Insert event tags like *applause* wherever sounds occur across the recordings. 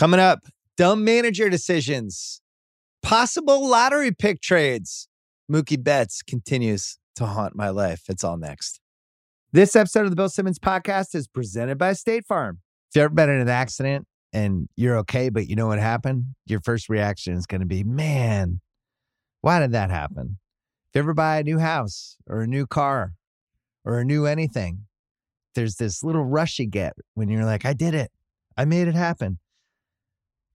Coming up, dumb manager decisions, possible lottery pick trades. Mookie Betts continues to haunt my life. It's all next. This episode of the Bill Simmons podcast is presented by State Farm. If you've ever been in an accident and you're okay, but you know what happened, your first reaction is going to be, man, why did that happen? If you ever buy a new house or a new car or a new anything, there's this little rush you get when you're like, I did it. I made it happen.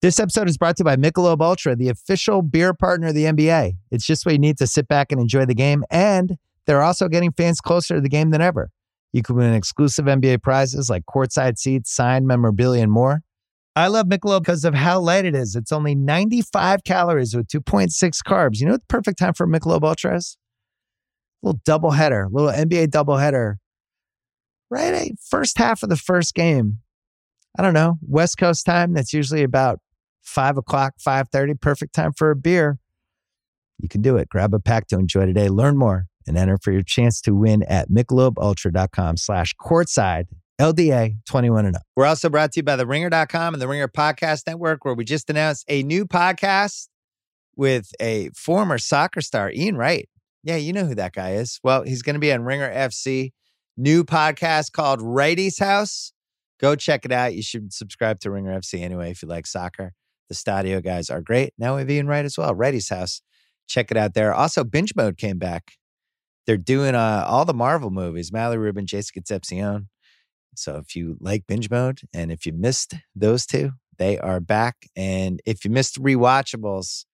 This episode is brought to you by Michelob Ultra, the official beer partner of the NBA. It's just what you need to sit back and enjoy the game. And they're also getting fans closer to the game than ever. You can win exclusive NBA prizes like courtside seats, signed memorabilia, and more. I love Michelob because of how light it is. It's only 95 calories with 2.6 carbs. You know what the perfect time for Michelob Ultra is? A little double header, little NBA double header. Right, first half of the first game. I don't know, West Coast time. That's usually about five o'clock, five thirty. Perfect time for a beer. You can do it. Grab a pack to enjoy today. Learn more and enter for your chance to win at michelobultra.com slash courtside LDA 21 and up. We're also brought to you by the ringer.com and the Ringer Podcast Network, where we just announced a new podcast with a former soccer star, Ian Wright. Yeah, you know who that guy is. Well, he's going to be on Ringer FC. New podcast called Righty's House. Go check it out. You should subscribe to Ringer FC anyway if you like soccer. The Stadio guys are great. Now we have Ian Wright as well. Righty's House. Check it out there. Also, Binge Mode came back. They're doing uh, all the Marvel movies. Mallory Rubin, Jason Concepcion. So if you like Binge Mode and if you missed those two, they are back. And if you missed rewatchables,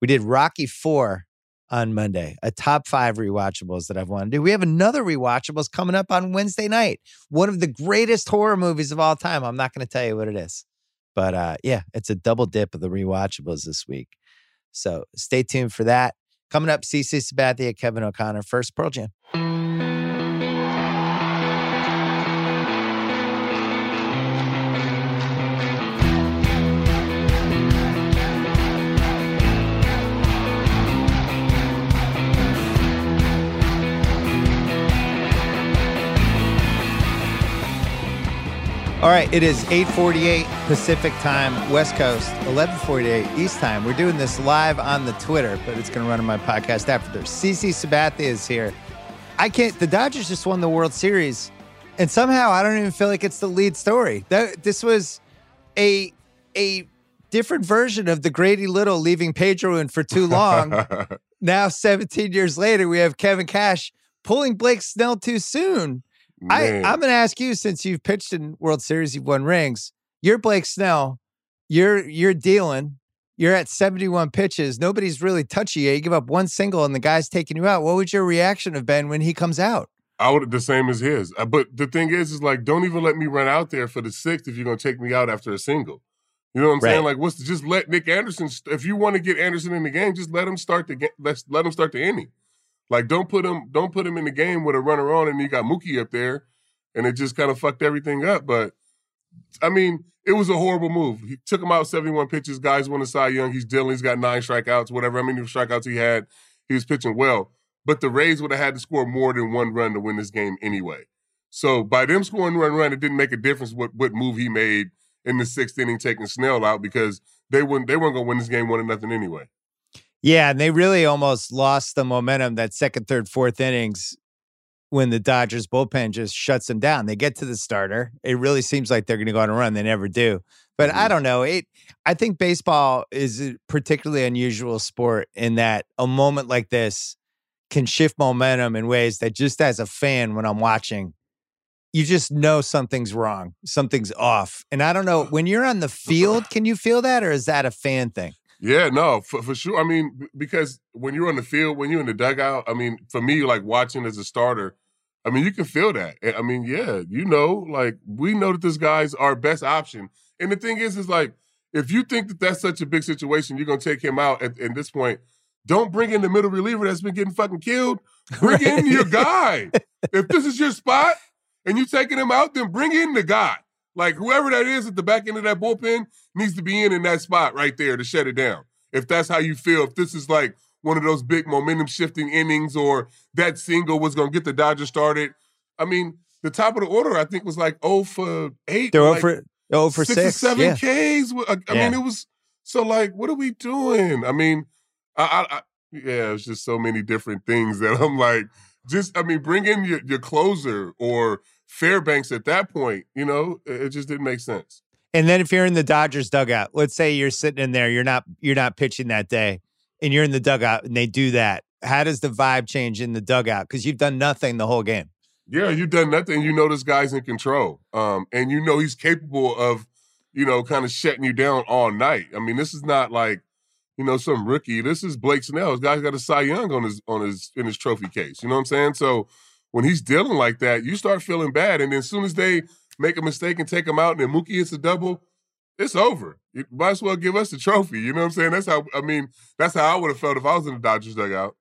we did Rocky Four on Monday, a top five rewatchables that I've wanted to do. We have another rewatchables coming up on Wednesday night. One of the greatest horror movies of all time. I'm not going to tell you what it is, but uh, yeah, it's a double dip of the rewatchables this week. So stay tuned for that. Coming up, CC Sabathia, Kevin O'Connor, first Pearl Jam. Right, it is 8:48 Pacific time, West Coast, 11:48 East time. We're doing this live on the Twitter, but it's going to run on my podcast after. CC Sabathia is here. I can't. The Dodgers just won the World Series, and somehow I don't even feel like it's the lead story. That this was a a different version of the Grady Little leaving Pedro in for too long. *laughs* now, 17 years later, we have Kevin Cash pulling Blake Snell too soon. I, I'm going to ask you since you've pitched in World Series, you've won rings. You're Blake Snell. You're you're dealing. You're at 71 pitches. Nobody's really touchy you. You give up one single and the guy's taking you out. What would your reaction have been when he comes out? I would the same as his. Uh, But the thing is, is like, don't even let me run out there for the sixth if you're gonna take me out after a single. You know what I'm saying? Like, what's the, just let Nick Anderson? If you want to get Anderson in the game, just let him start the game. Let's let him start the inning. Like, don't put him don't put him in the game with a runner on, and you got Mookie up there, and it just kind of fucked everything up. But I mean, it was a horrible move. He took him out 71 pitches. Guys won the Cy Young. He's dealing. He's got nine strikeouts, whatever. I mean, the strikeouts he had, he was pitching well. But the Rays would have had to score more than one run to win this game anyway. So by them scoring one run, it didn't make a difference what what move he made in the sixth inning, taking Snell out because they wouldn't they weren't gonna win this game one to nothing anyway. Yeah, and they really almost lost the momentum that second, third, fourth innings when the Dodgers bullpen just shuts them down. They get to the starter. It really seems like they're going to go on a run. They never do. But I mm-hmm. don't know. It. I think baseball is a particularly unusual sport in that a moment like this can shift momentum in ways that just as a fan, when I'm watching, you just know something's wrong, something's off. And I don't know uh-huh. when you're on the field, can you feel that, or is that a fan thing? Yeah, no, for, for sure. I mean, because when you're on the field, when you're in the dugout, I mean, for me, like watching as a starter, I mean, you can feel that. I mean, yeah, you know, like we know that this guy's our best option. And the thing is, is like, if you think that that's such a big situation, you're gonna take him out at, at this point. don't bring in the middle reliever that's been getting fucking killed. *laughs* Bring right. in your guy. if this is your spot and you're taking him out, then bring in the guy. Like whoever that is at the back end of that bullpen needs to be in in that spot right there to shut it down. If that's how you feel, if this is like one of those big momentum shifting innings or that single was going to get the Dodgers started. I mean, the top of the order I think was like 0 for 8. They're oh like 0 for, 0 for 6. Six or 7 yeah. Ks. I, I yeah. mean, it was so like, what are we doing? I mean, I, I, I yeah, it's just so many different things that I'm like, just I mean, bring in your, your closer or Fairbanks at that point. You know, it, just didn't make sense. And then if you're in the Dodgers dugout, let's say you're sitting in there, you're not you're not pitching that day, and you're in the dugout, and they do that. How does the vibe change in the dugout? Because you've done nothing the whole game. Yeah, you've done nothing. You know this guy's in control, um, and you know he's capable of, you know, kind of shutting you down all night. I mean, this is not like you know, some rookie. This is Blake Snell. This guy's got a Cy Young on his on his in his trophy case. You know what I'm saying? So when he's dealing like that, you start feeling bad. And then as soon as they make a mistake and take him out, and then Mookie hits a double, it's over. You might as well give us the trophy. You know what I'm saying? That's how I mean, that's how I would have felt if I was in the Dodgers dugout.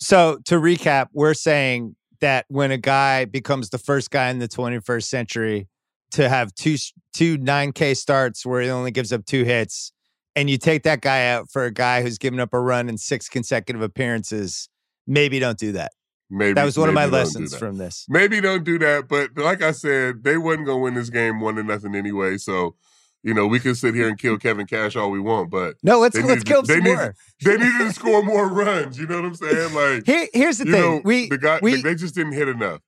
So to recap, we're saying that when a guy becomes the first guy in the 21st century to have two two 9K starts where he only gives up two hits and you take that guy out for a guy who's given up a run in six consecutive appearances, maybe don't do that. Maybe that was one of my lessons from this. Maybe don't do that, but like I said, they wasn't gonna win this game one to nothing anyway. So, you know, we can sit here and kill *laughs* Kevin Cash all we want, but no, let's let's kill some *laughs* they more. they needed to *laughs* score more runs. You know what I'm saying? Like, here, here's the thing: know, we the guy, we, they just didn't hit enough.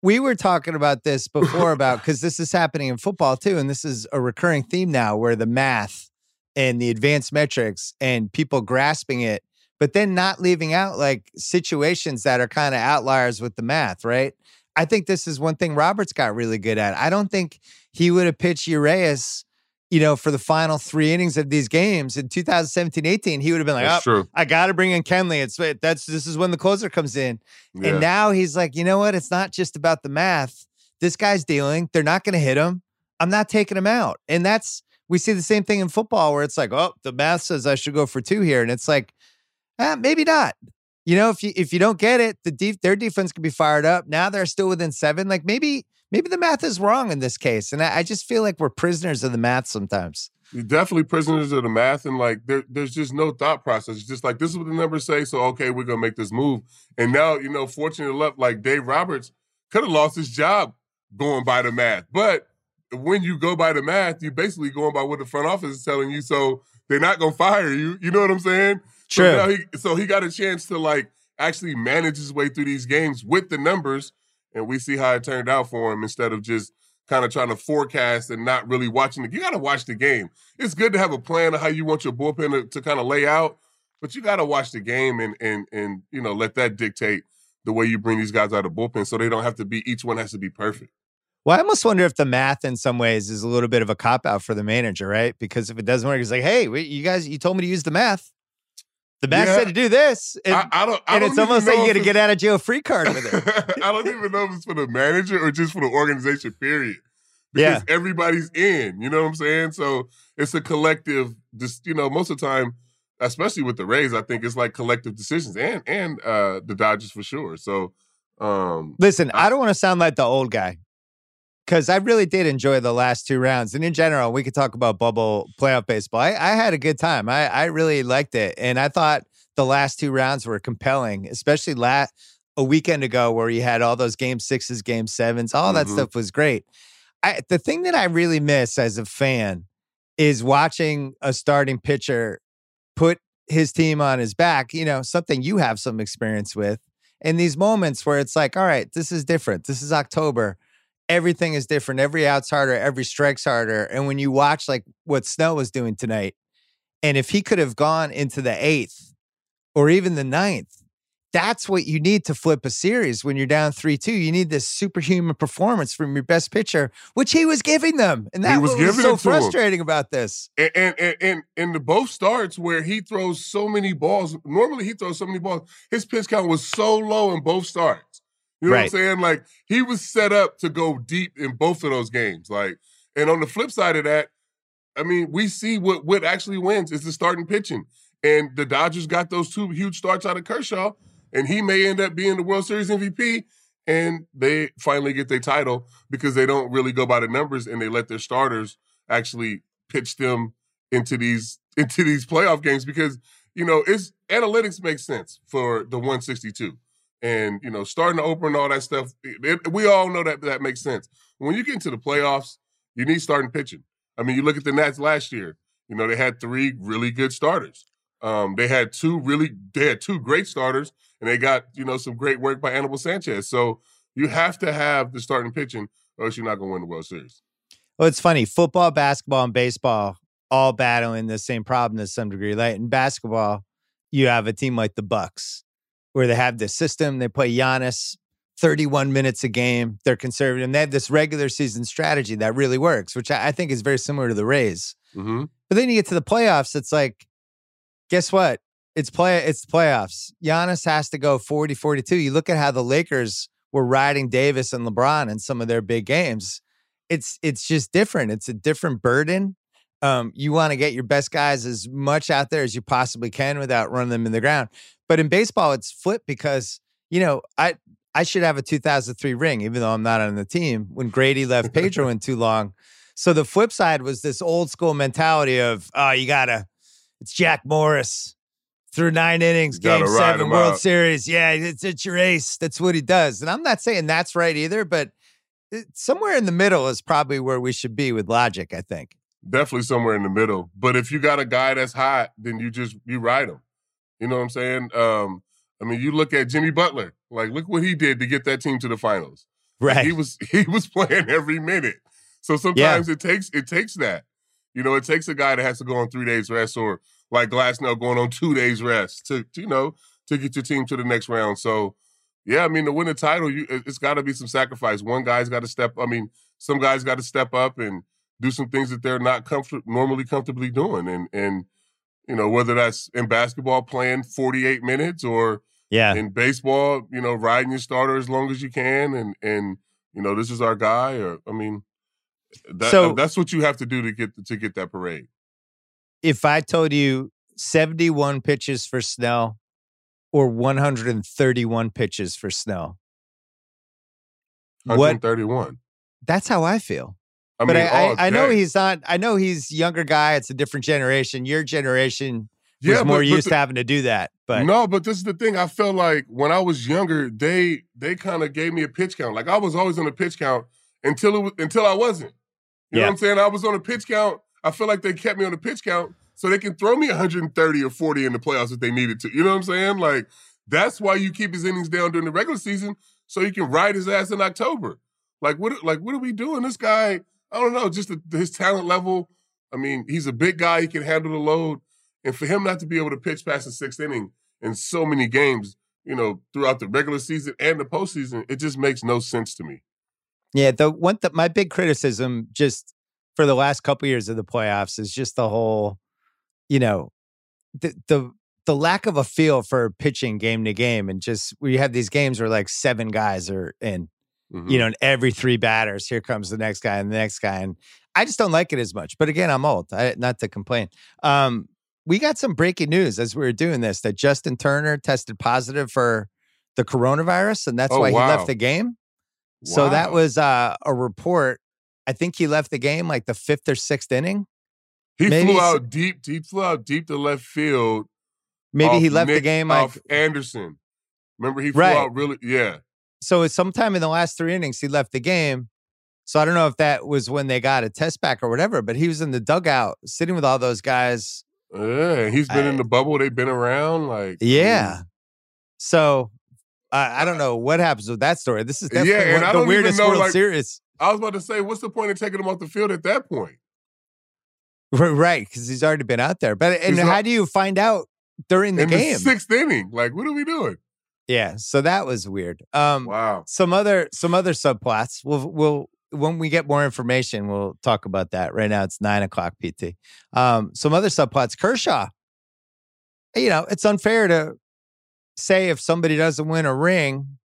We were talking about this before about because this is happening in football too, and this is a recurring theme now where the math and the advanced metrics and people grasping it, but then not leaving out like situations that are kind of outliers with the math, right? I think this is one thing Roberts got really good at. I don't think he would have pitched Urias, you know, for the final three innings of these games in 2017 18. He would have been like, that's oh, true. I got to bring in Kenley. It's uh, that's this is when the closer comes in. Yeah. And now he's like, you know what? It's not just about the math. This guy's dealing. They're not going to hit him. I'm not taking him out. And that's we see the same thing in football where it's like, oh, the math says I should go for two here, and it's like, eh, maybe not. You know, if you if you don't get it, the def- their defense could be fired up. Now they're still within seven. Like maybe maybe the math is wrong in this case, and I, I just feel like we're prisoners of the math sometimes. You're definitely prisoners of the math, and like there, there's just no thought process. It's just like this is what the numbers say, so okay, we're gonna make this move. And now, you know, fortunate enough, like Dave Roberts could have lost his job going by the math, but when you go by the math, you're basically going by what the front office is telling you. So they're not gonna fire you. You know what I'm saying? True. So, he, so he got a chance to like actually manage his way through these games with the numbers, and we see how it turned out for him instead of just kind of trying to forecast and not really watching the. You got to watch the game. It's good to have a plan of how you want your bullpen to, to kind of lay out, but you got to watch the game and and and you know let that dictate the way you bring these guys out of bullpen, so they don't have to be. Each one has to be perfect. Well, I almost wonder if the math in some ways is a little bit of a cop out for the manager, right? Because if it doesn't work, it's like, hey, you guys, you told me to use the math. The math yeah. said to do this. And, I, I don't, I and don't it's almost like you get a get out of jail free card with it. *laughs* I don't even know if it's for the manager or just for the organization, period. Because yeah. everybody's in, you know what I'm saying? So it's a collective, just, you know, most of the time, especially with the Rays, I think it's like collective decisions and and uh the Dodgers for sure. So um listen, I, I don't want to sound like the old guy, because I really did enjoy the last two rounds. And in general, we could talk about bubble playoff baseball. I, I had a good time. I, I really liked it. And I thought the last two rounds were compelling, especially last a weekend ago where you had all those game sixes, game sevens, all that mm-hmm. stuff was great. I, the thing that I really miss as a fan is watching a starting pitcher put his team on his back, you know, something you have some experience with. In these moments where it's like, all right, this is different. This is October everything is different. Every out's harder, every strike's harder. And when you watch like what Snell was doing tonight, and if he could have gone into the eighth or even the ninth, that's what you need to flip a series when you're down 3 2. You need this superhuman performance from your best pitcher, which he was giving them. And that was, was so frustrating about this. And, and, and, and, the both starts where he throws so many balls. Normally, he throws so many balls. His pitch count was so low in both starts. You know right. what I'm saying? Like he was set up to go deep in both of those games. Like, and on the flip side of that, I mean, we see what what actually wins is the starting pitching. And the Dodgers got those two huge starts out of Kershaw, and he may end up being the World Series MVP. And they finally get their title because they don't really go by the numbers and they let their starters actually pitch them into these into these playoff games because you know it's analytics makes sense for the 162 and you know starting to open all that stuff it, we all know that that makes sense when you get into the playoffs you need starting pitching i mean you look at the nats last year you know they had three really good starters um, they had two really they had two great starters and they got you know some great work by Anibal Sanchez. So you have to have the starting pitching, or else you're not going to win the World Series. Well, it's funny. Football, basketball, and baseball all battling the same problem to some degree. Like in basketball, you have a team like the Bucks, where they have this system. They play Giannis 31 minutes a game. They're conservative. And they have this regular season strategy that really works, which I think is very similar to the Rays. Mm-hmm. But then you get to the playoffs, it's like, guess what? It's play it's the playoffs. Giannis has to go 40 42. You look at how the Lakers were riding Davis and LeBron in some of their big games. It's it's just different. It's a different burden. Um, you want to get your best guys as much out there as you possibly can without running them in the ground. But in baseball, it's flipped because you know I I should have a 2003 ring, even though I'm not on the team. When Grady *laughs* left Pedro in too long, so the flip side was this old school mentality of oh you gotta it's Jack Morris through nine innings, game seven, World out. Series. Yeah, it's, it's your ace. That's what he does. And I'm not saying that's right either, but somewhere in the middle is probably where we should be with logic, I think. Definitely somewhere in the middle. But if you got a guy that's hot, then you just you ride him. You know what I'm saying? Um, I mean, you look at Jimmy Butler. Like, look what he did to get that team to the finals. Right. He was *laughs* he was playing every minute. So sometimes yeah. it takes it takes that. You know, it takes a guy that has to go on three days rest or like Glasnow going on two days rest to, to, you know to get your team to the next round. So yeah, I mean to win the title, you it's got to be some sacrifice. One guy's got to step. I mean, some guys got to step up and do some things that they're not comfort normally comfortably doing, and and you know whether that's in basketball playing 48 minutes or yeah in baseball, you know riding your starter as long as you can, and and you know this is our guy. Or I mean, that, so uh, that's what you have to do to get to get that parade if I told you 71 pitches for Snell or 131 pitches for Snell? 131. What, that's how I feel. I but mean, I, oh, I, I, know he's not. I know he's younger guy. It's a different generation. Your generation was yeah, more but, used the, to having to do that. But no, but this is the thing. I felt like when I was younger, they they kind of gave me a pitch count. Like I was always on a pitch count until it was, until I wasn't. You yeah. know what I'm saying? I was on a pitch count I feel like they kept me on a pitch count so they can throw me 130 or 40 in the playoffs if they needed to. You know what I'm saying? Like that's why you keep his innings down during the regular season so you can ride his ass in October. Like what? Like what are we doing? This guy, I don't know, just the, his talent level. I mean, he's a big guy. He can handle the load, and for him not to be able to pitch past the sixth inning in so many games, you know, throughout the regular season and the postseason, it just makes no sense to me. Yeah, the one that my big criticism just for the last couple years of the playoffs is just the whole, you know, the the the lack of a feel for pitching game to game, and just we have these games where like seven guys are in, mm-hmm. you know, and every three batters, here comes the next guy and the next guy, and I just don't like it as much. But again, I'm old, I, not to complain. Um, we got some breaking news as we were doing this that Justin Turner tested positive for the coronavirus, and that's oh, why wow. he left the game. Wow. So that was uh, a report I think he left the game like the fifth or sixth inning. He maybe flew out deep. He flew out deep to left field. Maybe he left Nick, the game like off Anderson. Remember, he flew right. out really. Yeah. So it's sometime in the last three innings he left the game. So I don't know if that was when they got a test back or whatever, but he was in the dugout sitting with all those guys. Yeah, he's been I, in the bubble. They've been around, like yeah. So I, I don't know what happens with that story. This is definitely yeah, one, the weirdest know, World like, Series. I was about to say, what's the point of taking him off the field at that point? Right, because he's already been out there. But and he's how do you find out during the in game? The sixth inning. Like, what are we doing? Yeah, so that was weird. Um, wow. Some other some other subplots. We'll we'll when we get more information, we'll talk about that. Right now, it's nine o'clock PT. Um, some other subplots. Kershaw. You know, it's unfair to say if somebody doesn't win a ring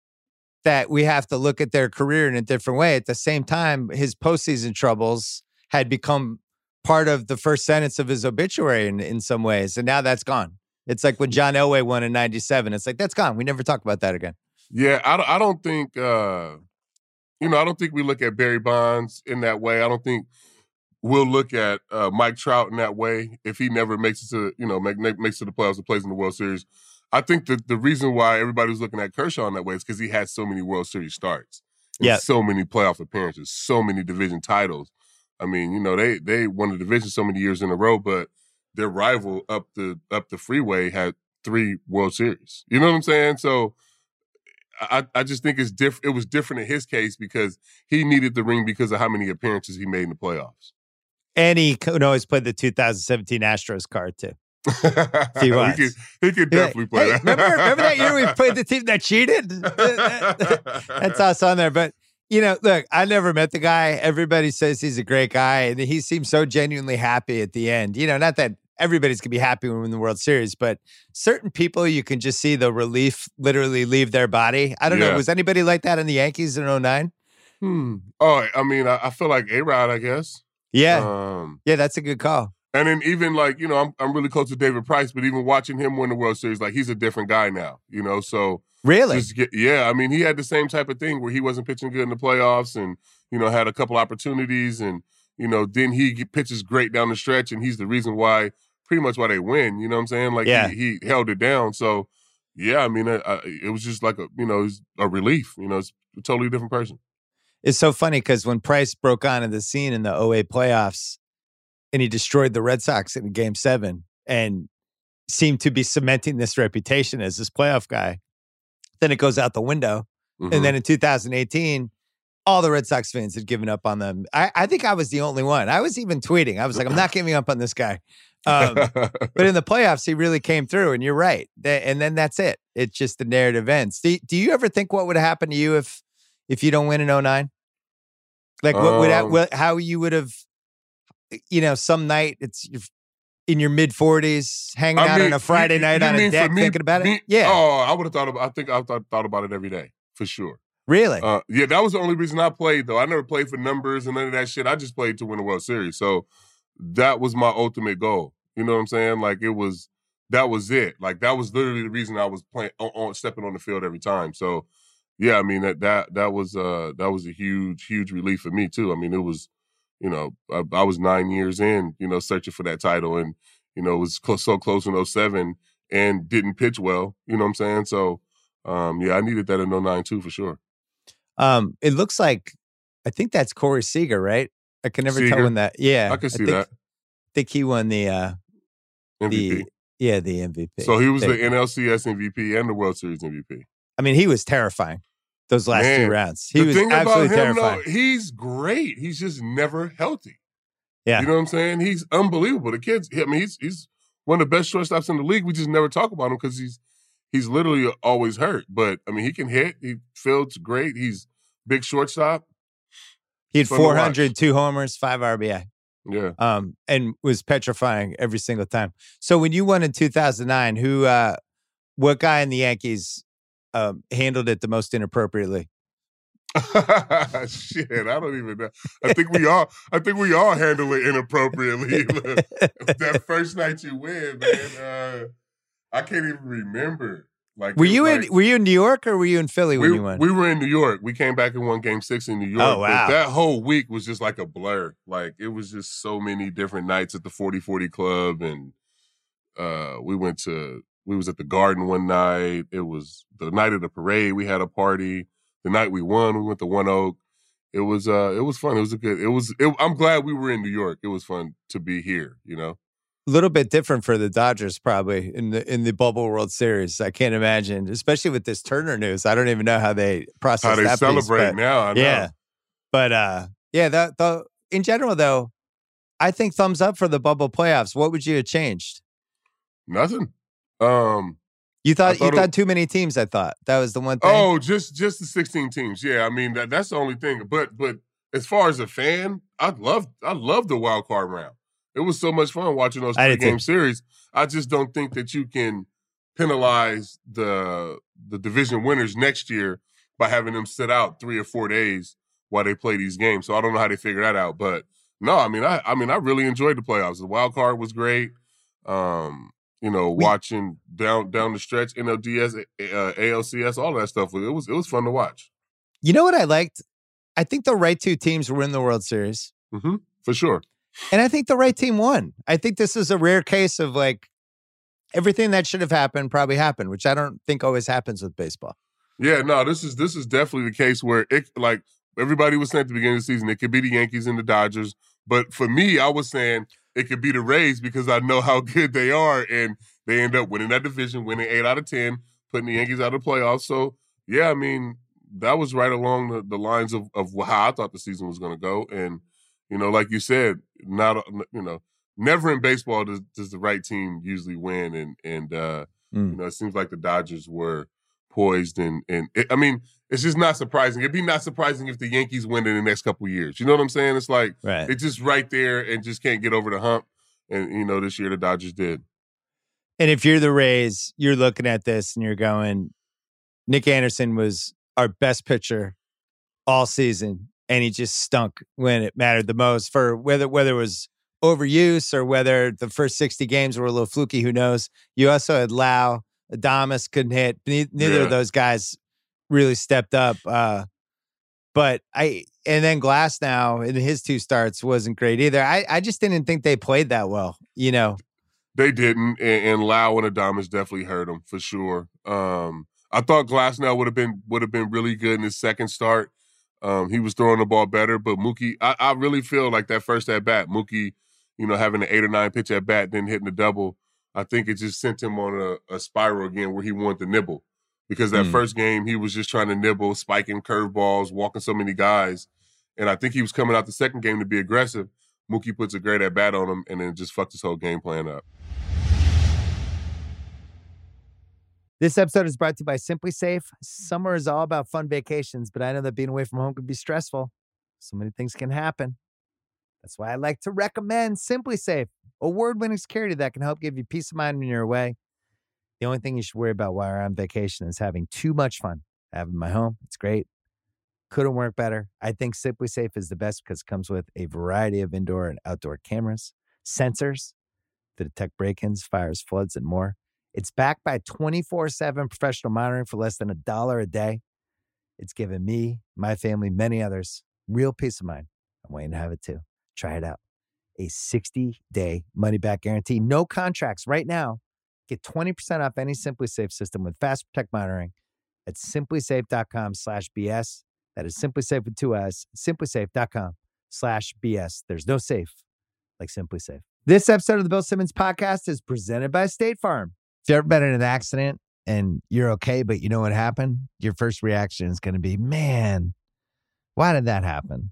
that we have to look at their career in a different way. At the same time, his postseason troubles had become part of the first sentence of his obituary in, in some ways, and now that's gone. It's like when John Elway won in '97. It's like that's gone. We never talk about that again. Yeah, I don't, I don't think uh, you know I don't think we look at Barry Bonds in that way. I don't think we'll look at uh, Mike Trout in that way if he never makes it to you know make, makes it to the playoffs and plays in the World Series. I think that the reason why everybody was looking at Kershaw in that way is because he had so many World Series starts, yeah, so many playoff appearances, so many division titles. I mean, you know, they they won the division so many years in a row, but their rival up the up the freeway had three World Series. You know what I'm saying? So I, I just think it's diff- it was different in his case because he needed the ring because of how many appearances he made in the playoffs. And he could always play the 2017 Astros card too. he, *laughs* he could, he could definitely play hey, that. remember, remember that year we played the *laughs* team that cheated? *laughs* That's us on there. But you know, look, I never met the guy. Everybody says he's a great guy, and he seems so genuinely happy at the end. You know, not that everybody's gonna be happy when we win the World Series, but certain people you can just see the relief literally leave their body. I don't Yeah. know. Was anybody like that in the Yankees in 09? Hmm. Oh, I mean, I, I feel like A Rod, I guess. Yeah. Um, yeah, that's a good call. and then even like you know, I'm I'm really close to David Price, but even watching him win the World Series, like he's a different guy now. You know, so Really? just yeah. I mean, he had the same type of thing where he wasn't pitching good in the playoffs, and you know, had a couple opportunities, and you know, then he pitches great down the stretch, and he's the reason why, pretty much why they win. You know what I'm saying? Like Yeah. he, he held it down. So yeah, I mean, uh, uh, it was just like a you know, it was a relief. You know, it's a totally different person. It's so funny because when Price broke onto the scene in the OA playoffs and he destroyed the Red Sox in game seven and seemed to be cementing this reputation as this playoff guy, then it goes out the window. Mhm. And then in 2018, all the Red Sox fans had given up on them. I, I think I was the only one. I was even tweeting. I was like, I'm not giving up on this guy. Um, but in the playoffs, he really came through, and you're right. And then that's it. It's just the narrative ends. Do, do you ever think what would happen to you if if you don't win in 09? Like what would ha- Um, what, how you would have, you know, some night it's in your mid 40s, hanging I out mean, on a Friday you- night you on a deck, me- thinking about it. me- Yeah, Oh, I would have thought about. I think I thought, thought about it every day for sure. really. Uh, yeah, that was the only reason I played though. I never played for numbers and none of that shit. I just played to win the World Series. So that was my ultimate goal. You know what I'm saying? Like it was that was it. Like that was literally the reason I was playing on, on stepping on the field every time. So yeah, I mean that that that was uh that was a huge huge relief for me too. I mean it was you know I, I was nine years in you know searching for that title and you know it was close, so close in 07 and didn't pitch well. You know what I'm saying? So um yeah, I needed that in 09 too for sure. Um, it looks like I think that's Corey Seager, right? I can never tell Seager? when that. Yeah, I can see think, that think he won the uh MVP. the yeah the MVP. So he was the There. NLCS MVP and the World Series MVP. I mean, he was terrifying those last Man, two rounds. He the was thing absolutely about him, terrifying. though, he's great. He's just never healthy. Yeah. you know what I'm saying? He's unbelievable. The kid's, I mean, he's he's one of the best shortstops in the league. We just never talk about him because he's he's literally always hurt. But I mean, he can hit. He fields great. He's big shortstop. he had fun 400, two homers, five RBI. Yeah. um, and was petrifying every single time. So when you won in 2009, who, uh, what guy in the Yankees um, handled it the most inappropriately? *laughs* Shit, I don't even know. I think we all, I think we all handle it inappropriately. *laughs* that *laughs* first night you win, man. Uh, I can't even remember. Like, Were you like, in? Were you in New York or were you in Philly when we, you won? we were in New York. We came back and won Game Six in New York. Oh, wow. That whole week was just like a blur. Like it was just so many different nights at the 4040 Club, and uh, we went to we was at the Garden one night. It was the night of the parade. We had a party. The night we won, we went to One Oak. It was uh, it was fun. It was a good. It was. It, I'm glad we were in New York. It was fun to be here. You know. a little bit different for the Dodgers, probably in the in the Bubble World Series. I can't imagine, especially with this Turner news. I don't even know how they process How they that piece, celebrate but- now. I know. Yeah, but uh, yeah. The, the in general though, I think thumbs up for the Bubble playoffs. What would you have changed? Nothing. Um. You thought, thought you it- thought too many teams. I thought that was the one thing. Oh, just just the 16 teams. Yeah, I mean that that's the only thing. But but as far as a fan, I love I love the wild card round. It was so much fun watching those three too. game series. I just don't think that you can penalize the the division winners next year by having them sit out three or four days while they play these games. So I don't know how they figure that out. But no, I mean I I mean I really enjoyed the playoffs. The wild card was great. Um you know, watching down down the stretch, NLDS, uh, ALCS, all that stuff. It was it was fun to watch. You know what I liked? I think the right two teams were in the World Series. Mm-hmm, for sure. And I think the right team won. I think this is a rare case of like everything that should have happened probably happened, which I don't think always happens with baseball. Yeah, no, this is this is definitely the case where it like everybody was saying at the beginning of the season, it could be the Yankees and the Dodgers. But for me, I was saying it could be the Rays because I know how *laughs* good they are, and they end up winning that division, winning eight out of ten, putting the Yankees out of the playoffs. So yeah, I mean that was right along the, the lines of of how I thought the season was going to go, and you know, like you said, not you know, never in baseball does, does the right team usually win, and and uh, mm. you know, it seems like the Dodgers were poised and and it, I mean, it's just not surprising. It'd be not surprising if the Yankees win in the next couple years. You know what I'm saying? It's like right. it's just right there and just can't get over the hump. And you know, this year the Dodgers did. And if you're the Rays, you're looking at this and you're going, Nick Anderson was our best pitcher all season, and he just stunk when it mattered the most. For whether whether it was overuse or whether the first 60 games were a little fluky, who knows? You also had Lowe, Adames couldn't hit. Neither yeah. of those guys really stepped up. Uh, but I and then Glasnow in his two starts wasn't great either. I, I just didn't think they played that well, you know. They didn't, and, and Lowe and Adames definitely hurt them for sure. Um, I thought Glasnow would have been would have been really good in his second start. Um, he was throwing the ball better, but Mookie, I, I really feel like that first at bat, Mookie, you know, having an eight or nine pitch at bat, then hitting the double, I think it just sent him on a, a spiral again where he wanted to nibble because that mm. first game he was just trying to nibble, spiking curveballs, walking so many guys, and I think he was coming out the second game to be aggressive. Mookie puts a great at bat on him, and then just fucked his whole game plan up. This episode is brought to you by SimpliSafe. Summer is all about fun vacations, but I know that being away from home can be stressful. So many things can happen. That's why I like to recommend SimpliSafe, award winning security that can help give you peace of mind when you're away. The only thing you should worry about while you're on vacation is having too much fun. Having my home, it's great. Couldn't work better. I think SimpliSafe is the best because it comes with a variety of indoor and outdoor cameras, sensors to detect break ins, fires, floods, and more. It's backed by 24 7 professional monitoring for less than a dollar a day. It's given me, my family, many others real peace of mind. I'm waiting to have it too. Try it out. A 60 day money back guarantee, no contracts right now. Get 20% off any SimpliSafe system with Fast Protect monitoring at simplisafe.com slash BS. That is SimpliSafe with two S, simplisafe.com slash BS. There's no safe like SimpliSafe. This episode of the Bill Simmons podcast is presented by State Farm. If you've ever been in an accident and you're okay, but you know what happened, your first reaction is going to be, man, why did that happen?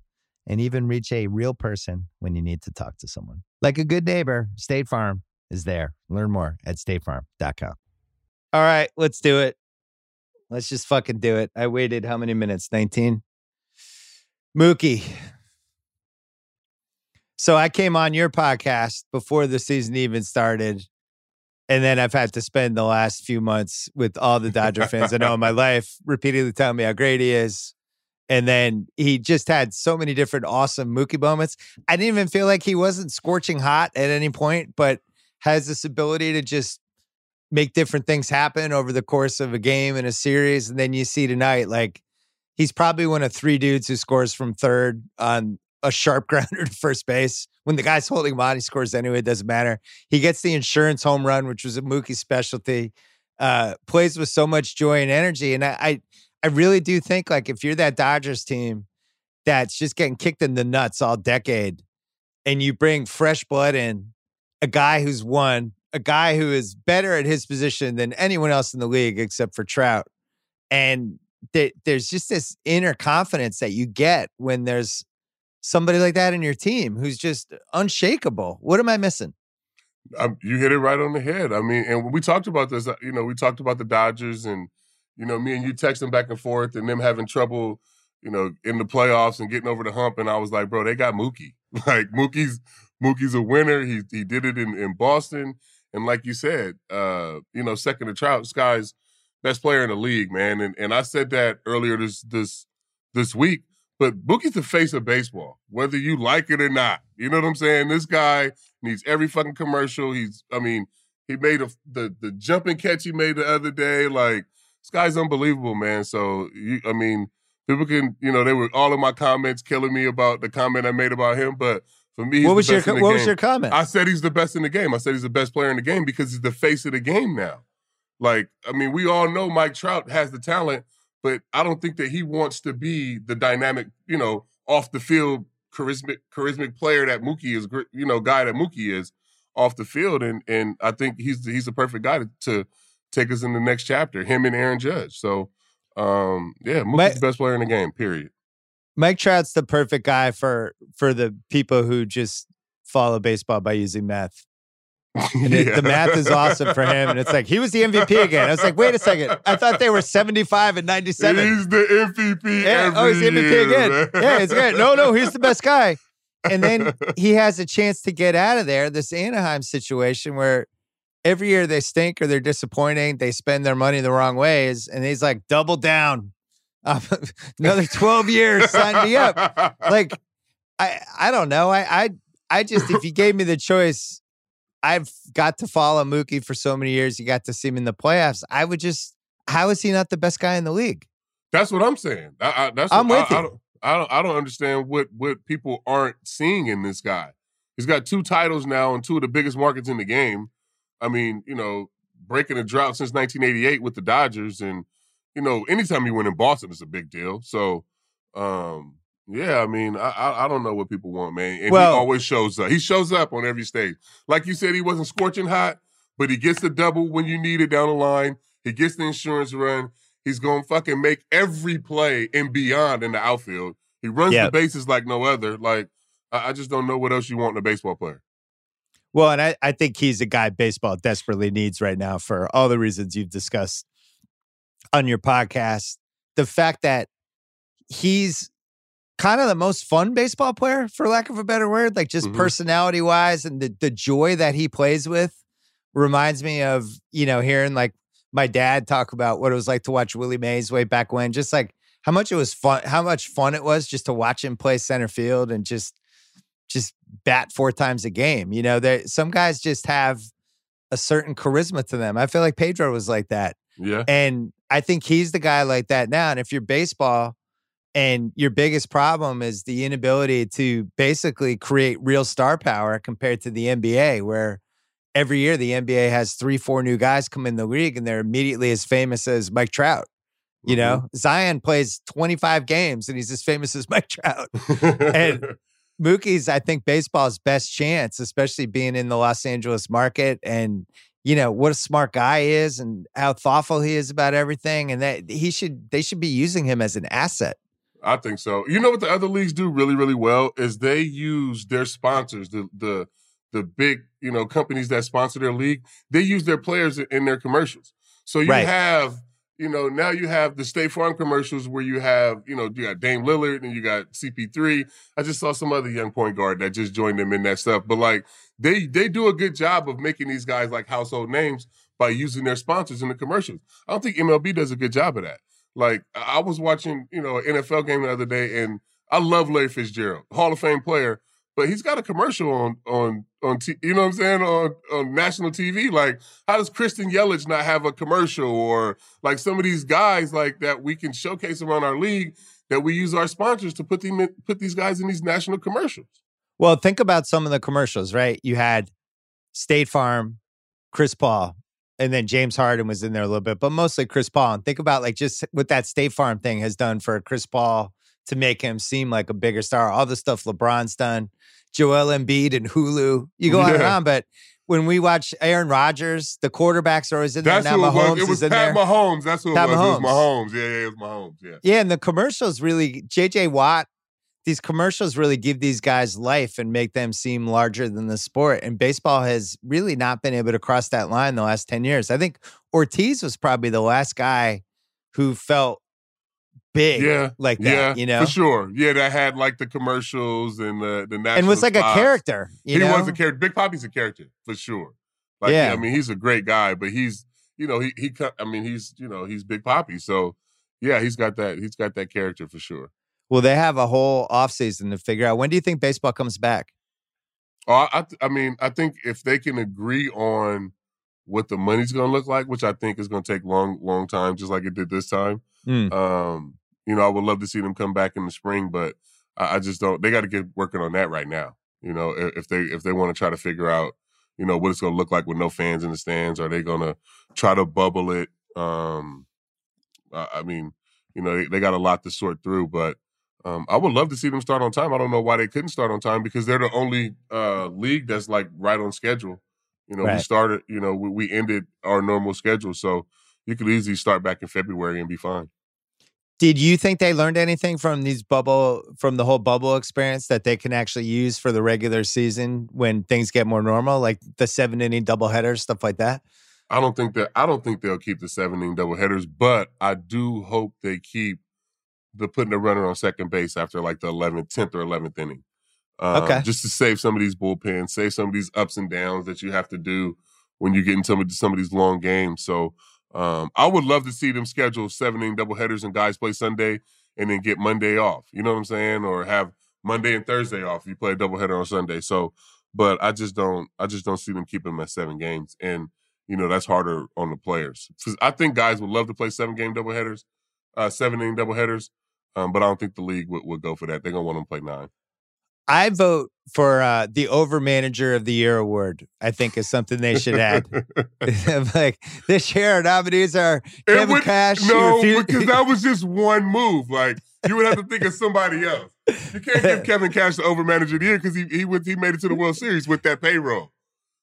and even reach a real person when you need to talk to someone. Like a good neighbor, State Farm is there. Learn more at statefarm.com. All right, let's do it. Let's just fucking do it. I waited how many minutes? 19? Mookie. So I came on your podcast before the season even started and then I've had to spend the last few months with all the Dodger fans I know in my *laughs* life repeatedly telling me how great he is. And then he just had so many different awesome Mookie moments. I didn't even feel like he wasn't scorching hot at any point, but has this ability to just make different things happen over the course of a game and a series. And then you see tonight, like he's probably one of three dudes who scores from third on a sharp *laughs* grounder to first base. When the guy's holding him on, he scores anyway. It doesn't matter. He gets the insurance home run, which was a Mookie specialty. Uh, plays with so much joy and energy, and I, I, I really do think like if you're that Dodgers team that's just getting kicked in the nuts all decade, and you bring fresh blood in, a guy who's won, a guy who is better at his position than anyone else in the league except for Trout, and there's just this inner confidence that you get when there's somebody like that in your team who's just unshakable. What am I missing? Um, you hit it right on the head. I mean, and we talked about this. uh, You know, we talked about the Dodgers, and you know, me and you texting back and forth, and them having trouble, you know, in the playoffs and getting over the hump. And I was like, bro, they got Mookie. *laughs* Like Mookie's Mookie's a winner. He he did it in in Boston, and like you said, uh, you know, second to Trout, Sky's best player in the league, man. And and I said that earlier this this this week. But Mookie's the face of baseball, whether you like it or not. You know what I'm saying? This guy needs every fucking commercial. He's, I mean, he made a, the the jumping catch he made the other day. Like this guy's unbelievable, man. So you, I mean, people can, you know, they were all of my comments killing me about the comment I made about him, but for me, he's What was your What game. was your comment? I said he's the best in the game. I said he's the best player in the game because he's the face of the game now. Like, I mean, we all know Mike Trout has the talent, but I don't think that he wants to be the dynamic, you know, off the field charismatic charismatic player that Mookie is, you know, guy that Mookie is off the field, and and I think he's he's the perfect guy to, to take us in the next chapter. Him and Aaron Judge. So, um, yeah, Mookie's best player in the game. Period. Mike Trout's the perfect guy for for the people who just follow baseball by using math. *laughs* And it, the math is awesome for him. And it's like he was the MVP again. I was like, wait a second. I thought they were 75 and 97. He's the MVP. Yeah, oh, he's the MVP year, again. man. Yeah, it's great. No, no, he's the best guy. And then *laughs* he has a chance to get out of there. This Anaheim situation where every year they stink or they're disappointing, they spend their money the wrong ways, and he's like, double down. *laughs* Um, *laughs* another 12 years, sign me up. Like, I I don't know. I I I just if you gave me the choice, I've got to follow Mookie for so many years. You got to see him in the playoffs. I would just how is he not the best guy in the league? That's what I'm saying. I, I, that's I'm what, with I, you. I don't, I don't. I don't understand what what people aren't seeing in this guy. He's got two titles now in two of the biggest markets in the game. I mean, you know, breaking a drought since 1988 with the Dodgers, and you know, anytime you win in Boston it's a big deal. So, um, yeah, I mean, I, I don't know what people want, man. And Well- he always shows up. He shows up on every stage. Like you said, he wasn't scorching hot, but he gets the double when you need it down the line. He gets the insurance run. He's gonna fucking make every play and beyond in the outfield. He runs Yeah. the bases like no other. Like I, I just don't know what else you want in a baseball player. Well, and I, I think he's a guy baseball desperately needs right now for all the reasons you've discussed on your podcast. The fact that he's kind of the most fun baseball player, for lack of a better word, like just Mhm. personality wise, and the, the joy that he plays with reminds me of, you know, hearing like my dad talk about what it was like to watch Willie Mays way back when, just like how much it was fun, how much fun it was just to watch him play center field and just just bat four times a game. You know, there some guys just have a certain charisma to them. I feel like Pedro was like that. Yeah. And I think he's the guy like that now. And if you're baseball and your biggest problem is the inability to basically create real star power compared to the NBA, where every year the NBA has three, four new guys come in the league and they're immediately as famous as Mike Trout. You Mhm. know, Zion plays 25 games and he's as famous as *laughs* Mike Trout. And- *laughs* Mookie's, I think, baseball's best chance, especially being in the Los Angeles market and you know what a smart guy is and how thoughtful he is about everything. And that he should they should be using him as an asset. I think so. You know what the other leagues do really, really well is they use their sponsors, the the the big, you know, companies that sponsor their league, they use their players in- their commercials. So you Right. have, you know, now you have the State Farm commercials where you have, you know, you got Dame Lillard and you got CP3. I just saw some other young point guard that just joined them in that stuff. But like they they do a good job of making these guys like household names by using their sponsors in the commercials. I don't think MLB does a good job of that. Like I was watching, you know, an NFL game the other day, and I love Larry Fitzgerald, Hall of Fame player, but he's got a commercial on on on t- you know what I'm saying on on national TV. Like, how does Christian Yelich not have a commercial, or like some of these guys like that we can showcase around our league that we use our sponsors to put them put these guys in these national commercials. Well, think about some of the commercials, right? You had State Farm, Chris Paul, and then James Harden was in there a little bit, but mostly Chris Paul. And think about like just what that State Farm thing has done for Chris Paul to make him seem like a bigger star. All the stuff LeBron's done, Joel Embiid and Hulu. You go on and on, but when we watch Aaron Rodgers, the quarterbacks are always in there. That's Now who it Mahomes was. It was is in Pat there. Mahomes. That's who Pat it was. It was Mahomes. Mahomes. Yeah, yeah, it was Mahomes. Yeah. Yeah, and the commercials really JJ Watt, these commercials really give these guys life and make them seem larger than the sport. And baseball has really not been able to cross that line the last 10 years. I think Ortiz was probably the last guy who felt big Yeah, like that, yeah, you know? for sure. Yeah, that had like the commercials and the the national And was like a character. You he know? was a character. Big Papi's a character for sure. Like, Yeah. I mean, he's a great guy, but he's, you know, he he. I mean, he's, you know, he's Big Papi. So, yeah, he's got that. He's got that character for sure. Well, they have a whole offseason to figure out. When do you think baseball comes back? Oh, I, I, I mean, I think if they can agree on what the money's going to look like, which I think is going to take long, long time, just like it did this time. Mm. Um, you know, I would love to see them come back in the spring, but I, I just don't. They got to get working on that right now. You know, if, if they if they want to try to figure out, you know, what it's going to look like with no fans in the stands, are they going to try to bubble it? Um, I, I mean, you know, they, they got a lot to sort through, but um, I would love to see them start on time. I don't know why they couldn't start on time because they're the only uh, league that's like right on schedule. You know, we started. You know, we, we ended our normal schedule, so you could easily start back in February and be fine. Did you think they learned anything from these bubble from the whole bubble experience that they can actually use for the regular season when things get more normal, like the seven inning doubleheaders, stuff like that? I don't think that I don't think they'll keep the seven inning double headers, but I do hope they keep the putting the runner on second base after like the 11th, 10th or 11th inning. Um, Okay. Just to save some of these bullpens, save some of these ups and downs that you have to do when you get into some of these long games. So um, I would love to see them schedule seven inning double headers and guys play Sunday and then get Monday off. You know what I'm saying? Or have Monday and Thursday off. You play a double header on Sunday. So, but I just don't. I just don't see them keeping them at seven games, and you know that's harder on the players. I think guys would love to play seven game double headers, uh, seven inning double headers, um, but I don't think the league would, would go for that. They're gonna want them to play nine. I vote for uh, the over manager of the year award. I think is something they should add. *laughs* *laughs* like this year, our nominees are It Kevin would- Cash. no, because that was *laughs* just one move. Like you would have to think of somebody else. You can't give Kevin Cash the over manager of the year because he he he made it to the World Series with that payroll.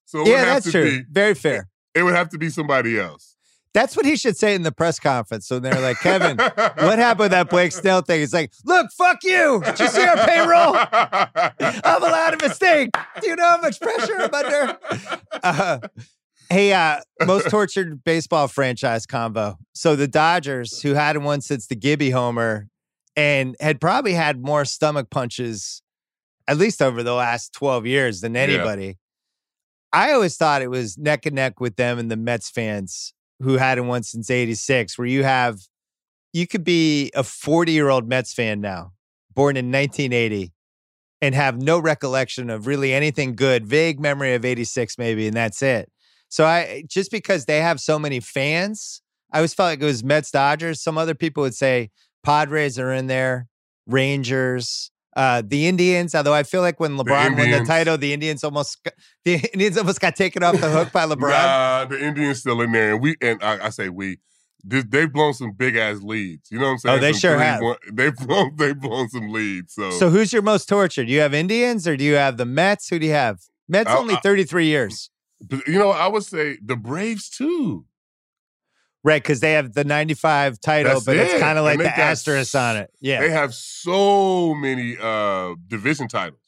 So it would yeah, have that's to true. be Very fair. it would have to be somebody else. That's what he should say in the press conference. So they're like, Kevin, what happened with that Blake Snell thing? He's like, look, fuck you. Did you see our payroll? I'm allowed a mistake. Do you know how much pressure I'm under? Uh, hey, uh, most tortured baseball franchise combo. So the Dodgers, who hadn't won since the Gibby homer and had probably had more stomach punches, at least over the last 12 years, than Yeah. anybody. I always thought it was neck and neck with them and the Mets fans who hadn't won since 86, where you have, you could be a 40 year old Mets fan now, born in 1980, and have no recollection of really anything good, vague memory of 86 maybe, and that's it. So I, just because they have so many fans, I always felt like it was Mets Dodgers. Some other people would say Padres are in there, Rangers. Uh, the Indians, although I feel like when LeBron won the title, the Indians almost the *laughs* Indians almost got taken off the hook by *laughs* LeBron. Nah, the Indians still in there, and we and I, I say we. They, they've blown some big ass leads. You know what I'm saying? Oh, they Some sure three, have. one- *laughs* they've blown they've blown some leads. So, So who's your most tortured? Do you have Indians or do you have the Mets? Who do you have? Mets I- only I- 33 years. you know, I would say the Braves too. Right, because they have the 95 title, That's but it's kind of like the asterisk on it. Yeah. They have so many uh division titles.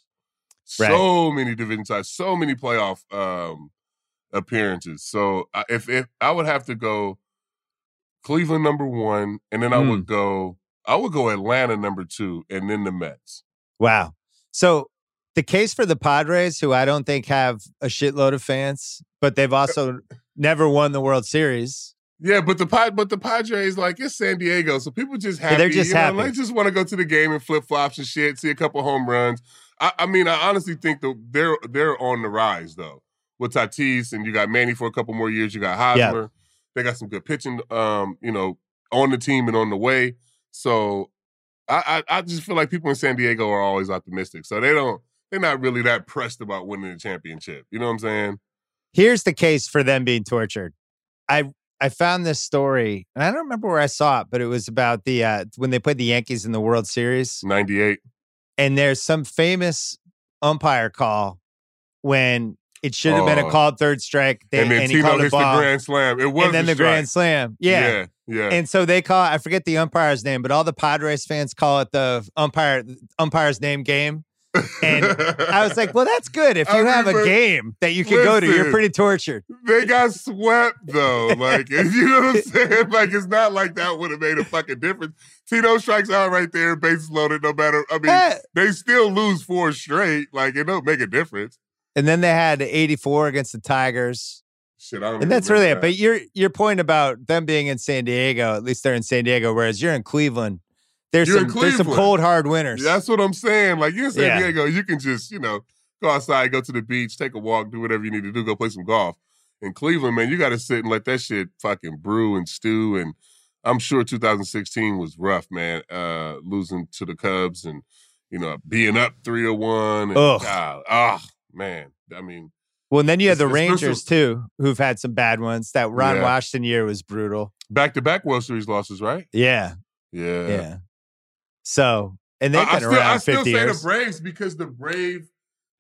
Right. So many division titles, so many playoff um appearances. So I- if if I would have to go Cleveland number 1 and then I Hmm. would go I would go Atlanta number 2 and then the Mets. Wow. So the case for the Padres, who I don't think have a shitload of fans, but they've also never won the World Series. Yeah, but the Pad- but the Padres like it's San Diego, so people just happy. they're just you know, happy. They just want to go to the game and flip flops and shit, see a couple home runs. I, I mean, I honestly think that they're they're on the rise though with Tatis, and you got Manny for a couple more years. You got Hosmer. They got some good pitching, um, you know, on the team and on the way. So I, I I just feel like people in San Diego are always optimistic, so they don't they're not really that pressed about winning the championship. You know what I'm saying? Here's the case for them being tortured. I I found this story, and I don't remember where I saw it, but it was about the uh, when they played the Yankees in the World Series. Ninety eight. and there's some famous umpire call when it should have been a Oh. called third strike. They, And then and he called a hits the ball, grand slam. It was and then the grand slam. Yeah. yeah, Yeah. And so they call. I forget the umpire's name, but all the Padres fans call it the umpire umpire's name game. And I was like, well, that's good. If I you mean, have a game that you can go to, you're pretty tortured. they got swept though. Like you know what I'm *laughs* saying? Like it's not like that would have made a fucking difference. Tino strikes out right there, bases loaded. No matter, I mean, they still lose four straight. Like it don't make a difference. And then they had 84 against the Tigers. Shit, I don't. And that's really it. But your your point about them being in San Diego, at least they're in San Diego, whereas you're in Cleveland. There's You're some there's some cold hard winners. That's what I'm saying. Like you're in San Yeah. Diego, you can just, you know, go outside, go to the beach, take a walk, do whatever you need to do, go play some golf. In Cleveland, man, you got to sit and let that shit fucking brew and stew. And I'm sure 2016 was rough, man. Uh, losing to the Cubs and you know being up 301. And, Ugh. God, ah, man. I mean, Well, and then you had the Rangers too, who've had some bad ones. That Ron Yeah. Washington year was brutal. back to back World Series losses, right? Yeah, Yeah. yeah. So, and they've I, I been still, around I still say years. the Braves because the Brave,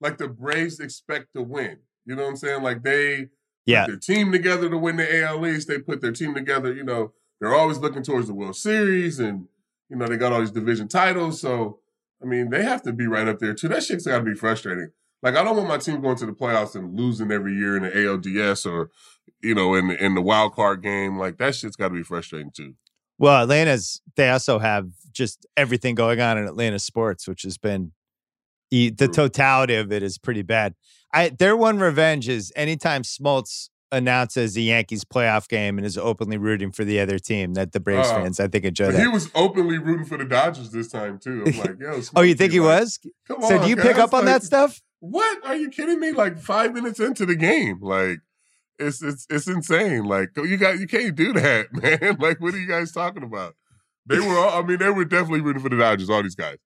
like the Braves expect to win. You know what I'm saying? Like they Yeah. put their team together to win the AL East. They put their team together, you know, they're always looking towards the World Series and, you know, they got all these division titles. So, I mean, they have to be right up there too. That shit's got to be frustrating. Like, I don't want my team going to the playoffs and losing every year in the ALDS or, you know, in the, in the wild card game. Like, that shit's got to be frustrating too. Well, Atlanta's they also have just everything going on in Atlanta sports, which has been the totality of it is pretty bad. I their one revenge is anytime Smoltz announces the Yankees playoff game and is openly rooting for the other team that the Braves Oh. fans I think enjoy But that. he was openly rooting for the Dodgers this time too. I'm like, yo, *laughs* oh, you think he like, was? Come So on, do you pick up on that stuff? What are you kidding me? Like five minutes into the game, like it's it's it's insane. Like you got you can't do that, *laughs* man. Like what are you guys talking about? They were all. I mean, they were definitely rooting for the Dodgers. All these guys.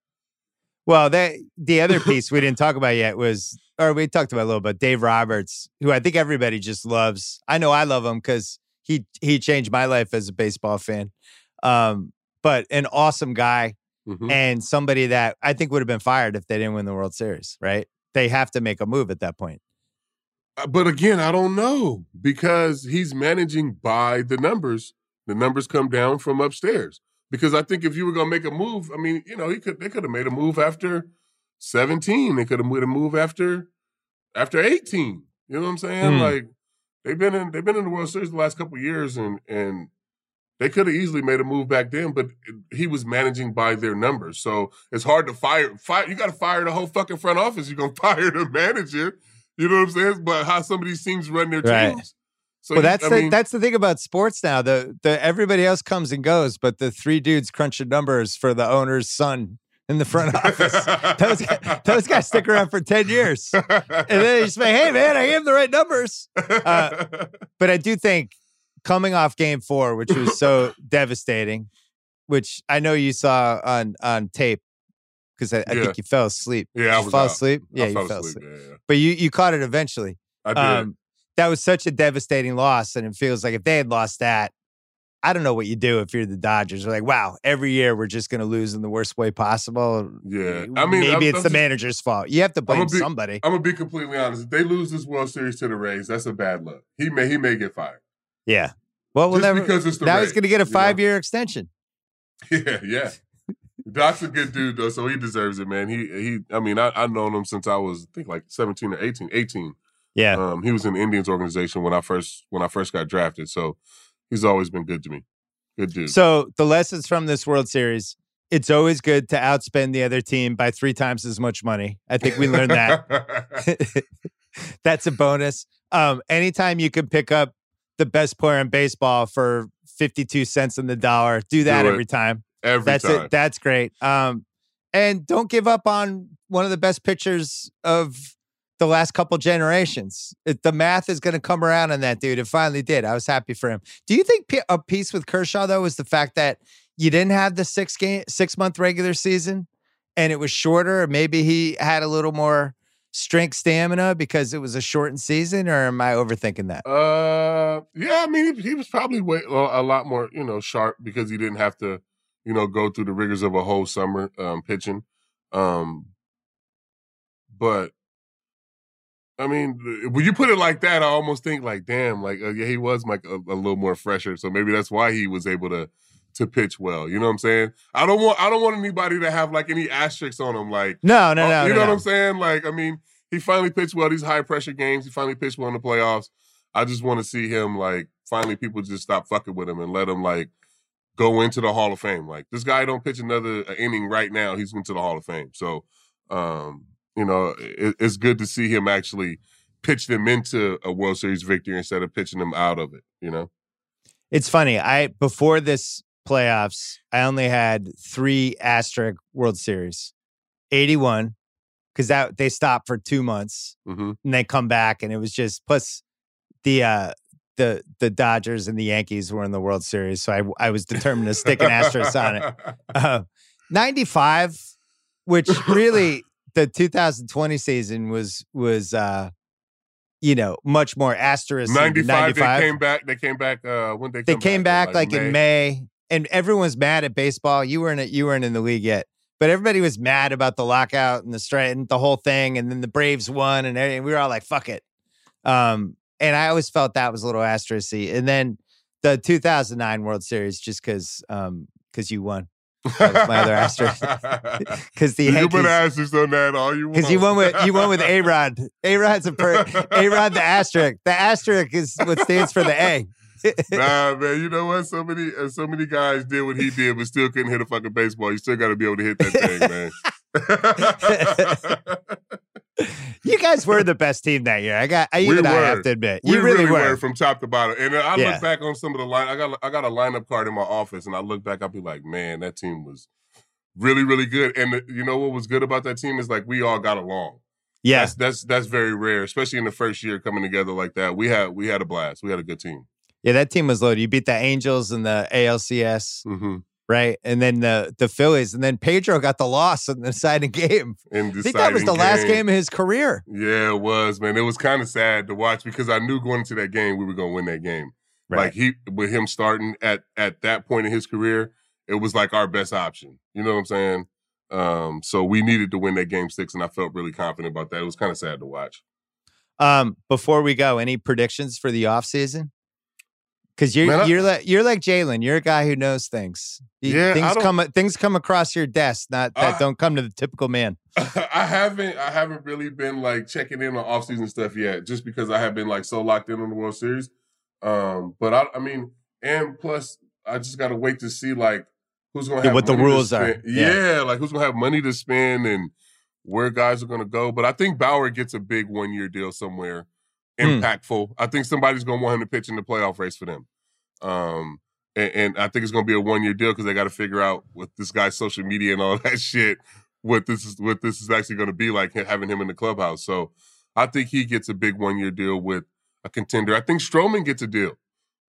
Well, they, the other *laughs* piece we didn't talk about yet was, or we talked about a little bit, Dave Roberts, who I think everybody just loves. I know I love him because he he changed my life as a baseball fan. Um, but an awesome guy Mhm. and somebody that I think would have been fired if they didn't win the World Series. Right? They have to make a move at that point. Uh, But again, I don't know because he's managing by the numbers. The numbers come down from upstairs. Because I think if you were gonna make a move, I mean, you know, he could they could have made a move after 17. They could have made a move after after 18. You know what I'm saying? Hmm. Like they've been in they've been in the World Series the last couple of years and and they could have easily made a move back then, but he was managing by their numbers. So it's hard to fire. fire you got to fire the whole fucking front office. You're gonna *laughs* fire the manager. You know what I'm saying? But how some of these teams run their Right. teams. So well, you- that's I the mean, that's the thing about sports now. The the everybody else comes and goes, but the three dudes crunching numbers for the owner's son in the front *laughs* office. those guys, those guys stick around for ten years, and then they just say, "Hey, man, I gave the right numbers." uh, But I do think coming off Game Four, which was so *laughs* devastating, which I know you saw on on tape because I, I Yeah. think you fell asleep. yeah, I Did you was fall out. asleep? Yeah, I you fell fell asleep. asleep. Yeah, yeah. But you you caught it eventually. I did. Um, that was such a devastating loss, and it feels like if they had lost that, I don't know what you do if you're the Dodgers. You're like, wow, every year we're just going to lose in the worst way possible. yeah, I mean, maybe I'm- it's I'm the just- manager's fault. You have to blame gonna be- somebody. I'm gonna be completely honest. If they lose this World Series to the Rays, that's a bad look. He may he may get fired. yeah. Well, we'll Just never. because it's the Now Rays, he's going to get a you know? five year extension. *laughs* Yeah, yeah. Doc's a good dude though, so he deserves it, man. He he. I mean, I I known him since I was I think like 17 or 18. 18. Yeah. Um, he was in the Indians organization when I first when I first got drafted. So he's always been good to me. Good dude. So the lessons from this World Series. It's always good to outspend the other team by three times as much money. I think we learned that. *laughs* *laughs* That's a bonus. Um, anytime you can pick up the best player in baseball for 52 cents on the dollar, do that Do every time. Every That's time. it. That's great. Um, and don't give up on one of the best pitchers of the last couple generations. It, the math is going to come around on that dude. It finally did. I was happy for him. Do you think a piece with Kershaw though was the fact that you didn't have the six game, six month regular season, and it was shorter? Or maybe he had a little more strength stamina because it was a shortened season, or am I overthinking that? Uh, yeah, I mean, he, he was probably way, a lot more, you know, sharp because he didn't have to, you know, go through the rigors of a whole summer um, pitching. Um, but I mean, when you put it like that, I almost think like, damn, like uh, yeah, he was like a, a, little more fresher, so maybe that's why he was able to to pitch well. You know what I'm saying? I don't want I don't want anybody to have like any asterisks on him. Like, no, no, uh, no. You no, know no. what I'm saying? Like, I mean, he finally pitched well these high pressure games. He finally pitched well in the playoffs. I just want to see him like finally people just stop fucking with him and let him like go into the Hall of Fame. Like this guy don't pitch another inning right now, he's into the Hall of Fame. So, um, you know, it, it's good to see him actually pitch them into a World Series victory instead of pitching them out of it. You know, it's funny. I before this playoffs, I only had three asterisk World Series, eighty one. Because that they stopped for two months mm-hmm. and they come back and it was just plus the uh the the Dodgers and the Yankees were in the World Series, so I I was determined to stick an asterisk on it. *laughs* Uh, Ninety five, which really the 2020 season was was uh you know much more asterisk. 95, 95. They came back. They came back. Uh, when they they came back, back like, like in May, and everyone's mad at baseball. You weren't you weren't in the league yet. But everybody was mad about the lockout and the strike and the whole thing, and then the Braves won, and everything. we were all like, "Fuck it." Um, and I always felt that was a little asterisky. And then the 2009 World Series, just because um because you won. That was my other asterisk. *laughs* *laughs* Because the you Yankees, put asterisks on that all you want. because you won with you won with A Rod. A *laughs* Rod's a per A Rod the asterisk. The asterisk is what stands for the A. nah, man. You know what? So many, uh, so many guys did what he did, but still couldn't hit a fucking baseball. You still got to be able to hit that thing, man. You guys were the best team that year. I got. I even We I have to admit, we you really, were. from top to bottom. And I Yeah. look back on some of the line. I got, I got a lineup card in my office, and I look back. I'll be like, man, that team was really, really good. And the, you know what was good about that team is like we all got along. Yeah, That's that's that's very rare, especially in the first year coming together like that. We had we had a blast. We had a good team. yeah. That team was loaded. You beat the Angels in the ALCS, Mm-hmm. Right? And then the the Phillies, and then Pedro got the loss in the deciding game. And I think that was the last game of his career. Yeah, it was, man. It was kind of sad to watch because I knew going into that game we were going to win that game. Like he with him starting at at that point in his career, it was like our best option. You know what I'm saying? Um, so we needed to win that game six, and I felt really confident about that. It was kind of sad to watch. Um, before we go, any predictions for the off season? Because you're Man, you're like you're like Jalen. You're a guy who knows things. Yeah, things come things come across your desk, not that I- don't come to the typical man. *laughs* I haven't I haven't really been like checking in on off season stuff yet, just because I have been like so locked in on the World Series. Um, but I I mean, and plus I just gotta wait to see like who's gonna Yeah, have what the rules are. Yeah. Yeah. like who's gonna have money to spend and where guys are gonna go. But I think Bauer gets a big one year deal somewhere Hmm. impactful. I think somebody's gonna want him to pitch in the playoff race for them. Um and, and I think it's gonna be a one year deal because they got to figure out with this guy's social media and all *laughs* that shit what this is what this is actually going to be like having him in the clubhouse. So I think he gets a big one year deal with a contender. I think Stroman gets a deal.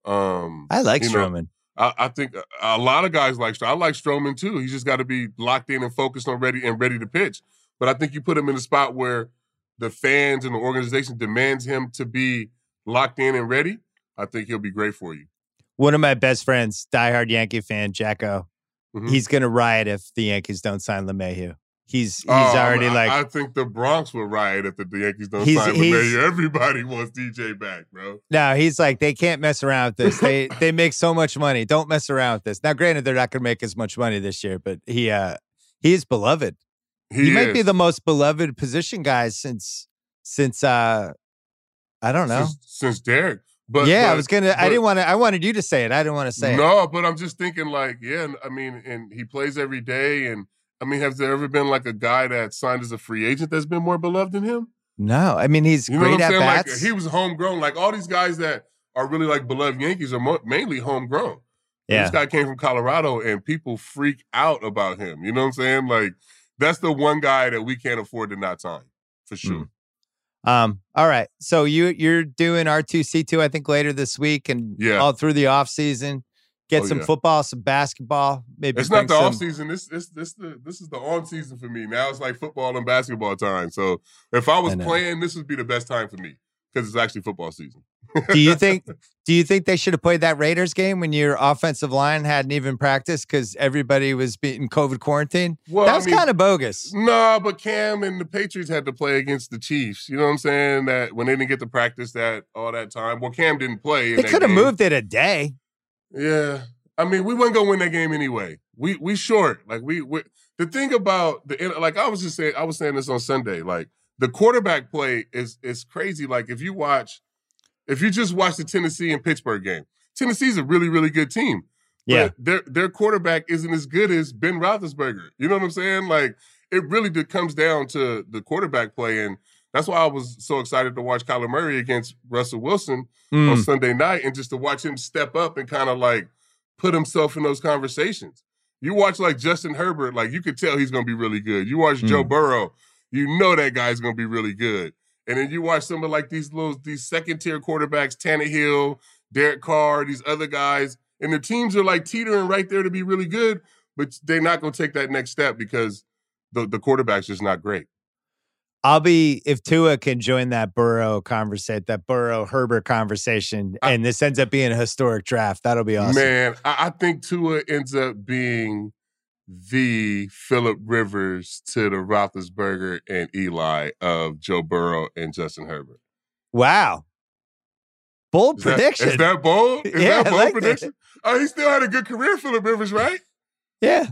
Um, I like you know, I, I think a, a lot of guys like Stroman. I like Stroman too. He's just got to be locked in and focused on ready and ready to pitch. But I think you put him in a spot where the fans and the organization demands him to be locked in and ready. I think he'll be great for you. One of my best friends, diehard Yankee fan, Jacko. Mhm. He's gonna riot if the Yankees don't sign LeMahieu. He's he's Oh, already I, like I think the Bronx will riot if the Yankees don't He's- sign LeMahieu. Everybody wants DJ back, bro. no, he's like they can't mess around with this. They *laughs* they make so much money. Don't mess around with this. Now, granted, they're not gonna make as much money this year, but he uh he is beloved. He, He, might be the most beloved position guy since since uh I don't know. since, since Derek. But yeah, I was gonna. I didn't want to. I wanted you to say it. I didn't want to say it. No, but I'm just thinking like, yeah, I mean, and he plays every day, and I mean, has there ever been like a guy that signed as a free agent that's been more beloved than him? No, I mean he's You know great at saying? Like bats. he was homegrown. Like all these guys that are really like beloved Yankees are mo- mainly homegrown. yeah, This guy came from Colorado, and people freak out about him. You know what I'm saying? Like that's the one guy that we can't afford to not sign for sure. Mm. Um. All right. So you you're doing R two C two. I think later this week and Yeah. all through the off season. Get Oh, some yeah. football, some basketball. Maybe It's not the some- off season. This this this the this is the on season for me. Now it's like football and basketball time. So if I was I playing, this would be the best time for me because it's actually football season. Do you think? Do you think they should have played that Raiders game when your offensive line hadn't even practiced because everybody was beating COVID quarantine? Well, that I was mean- kind of bogus. No, but Cam and the Patriots had to play against the Chiefs. You know what I'm saying? That when they didn't get to practice that all that time. Well, Cam didn't play. in They could have moved it a day. Yeah, I mean, we wasn't gonna win that game anyway. We we short. Like we, we the thing about the like I was just saying. I was saying this on Sunday. Like the quarterback play is is crazy. Like if you watch, if you just watch the Tennessee and Pittsburgh game, Tennessee's a really really good team. Yeah. Their their quarterback isn't as good as Ben Roethlisberger. You know what I'm saying? Like it really comes down to the quarterback play, and that's why I was so excited to watch Kyler Murray against Russell Wilson Mm. on Sunday night, and just to watch him step up and kind of like put himself in those conversations. You watch like Justin Herbert, like you could tell he's going to be really good. You watch Joe Mm. Burrow, you know that guy's going to be really good. And then you watch some of like these little these second tier quarterbacks, Tannehill, Derek Carr, these other guys, and the teams are like teetering right there to be really good, but they're not going to take that next step because the the quarterback's just not great. I'll be if Tua can join that Burrow conversation, that Burrow Herbert conversation, I- and this ends up being a historic draft. That'll be awesome. Man, I, I think Tua ends up being the Philip Rivers to the Roethlisberger and Eli of Joe Burrow and Justin Herbert. Wow, bold Is prediction. is that bold? Is Yeah, that bold like that. prediction? Oh, he still had a good career, Philip Rivers, right? yeah,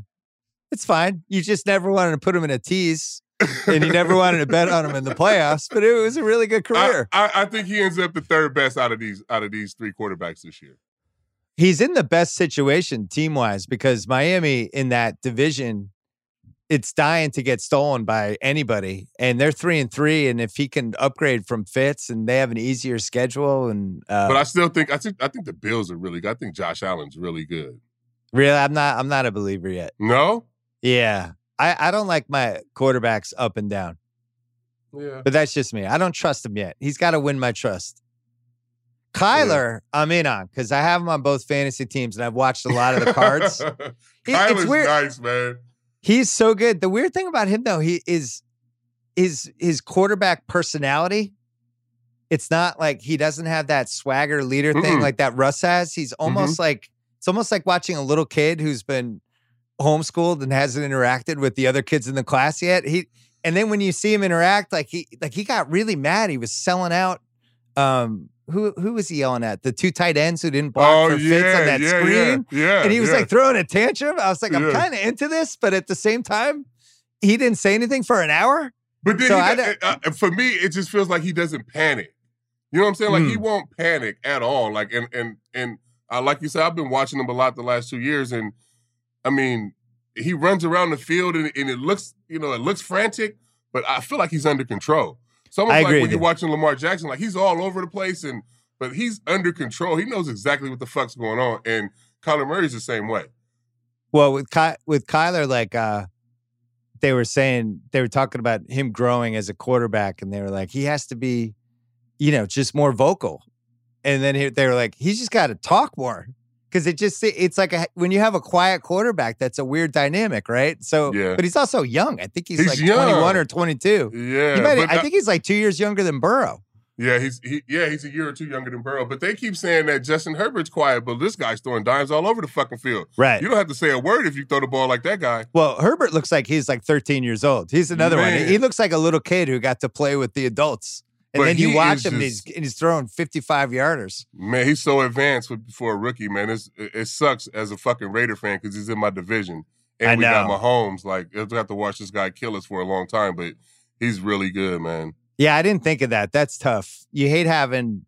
it's fine. You just never wanted to put him in a tease, and you never wanted to bet on him in the playoffs. But it was a really good *laughs* I, career. I, I think he ends up the third best out of these out of these three quarterbacks this year. He's in the best situation team wise because Miami in that division, it's dying to get stolen by anybody, and they're three and three. And if he can upgrade from Fitz, and they have an easier schedule, and uh, But I still think I think I think the Bills are really good. I think Josh Allen's really good. really, I'm not, I'm not a believer yet. No? Yeah, I, I don't like my quarterbacks up and down, Yeah. but that's just me. I don't trust him yet. He's got to win my trust. Kyler, I'm in on because I have him on both fantasy teams, and I've watched a lot of the cards. *laughs* Kyler's it's weird. nice, man. He's so good. The weird thing about him though, he is his his quarterback personality. It's not like he doesn't have that swagger leader thing Mm-mm. like that Russ has. He's almost like it's almost like watching a little kid who's been homeschooled and hasn't interacted with the other kids in the class yet. He and then when you see him interact, like he like he got really mad. He was selling out. Um, who who was he yelling at? The two tight ends who didn't block Oh for yeah, Fitz on that yeah, screen yeah, yeah. and he was like throwing a tantrum. I was like, I'm kind of into this, but at the same time, he didn't say anything for an hour. But then So I do- uh, uh, for me, it just feels like he doesn't panic. You know what I'm saying? Like he Mm. won't panic at all. Like and and and uh, like you said, I've been watching him a lot the last two years, and I mean, he runs around the field and, and it looks, you know, it looks frantic, but I feel like he's under control. It's almost I like when you're you. watching Lamar Jackson, like he's all over the place, and but he's under control. He knows exactly what the fuck's going on, and Kyler Murray's the same way. Well, with Ky- with Kyler, like uh, they were saying, they were talking about him growing as a quarterback, and they were like, he has to be, you know, just more vocal. And then he, they were like, he's just got to talk more because it just it's like a, when you have a quiet quarterback, that's a weird dynamic, right? So, Yeah. but he's also young. I think he's, He's like young. 21 or 22. Yeah, might- I not- think he's like two years younger than Burrow. Yeah, he's he yeah, he's a year or two younger than Burrow. But they keep saying that Justin Herbert's quiet, but this guy's throwing dimes all over the fucking field. Right. You don't have to say a word if you throw the ball like that guy. Well, Herbert looks like he's like 13 years old. He's another one. He looks like a little kid who got to play with the adults. And But then you watch him and he's, and he's throwing 55 yarders. Man, he's so advanced for, for a rookie, man. It's, it, sucks as a fucking Raider fan because he's in my division. And I we got. Mahomes. Like, you'll have to watch this guy kill us for a long time, but he's really good, man. Yeah, I didn't think of that. That's tough. You hate having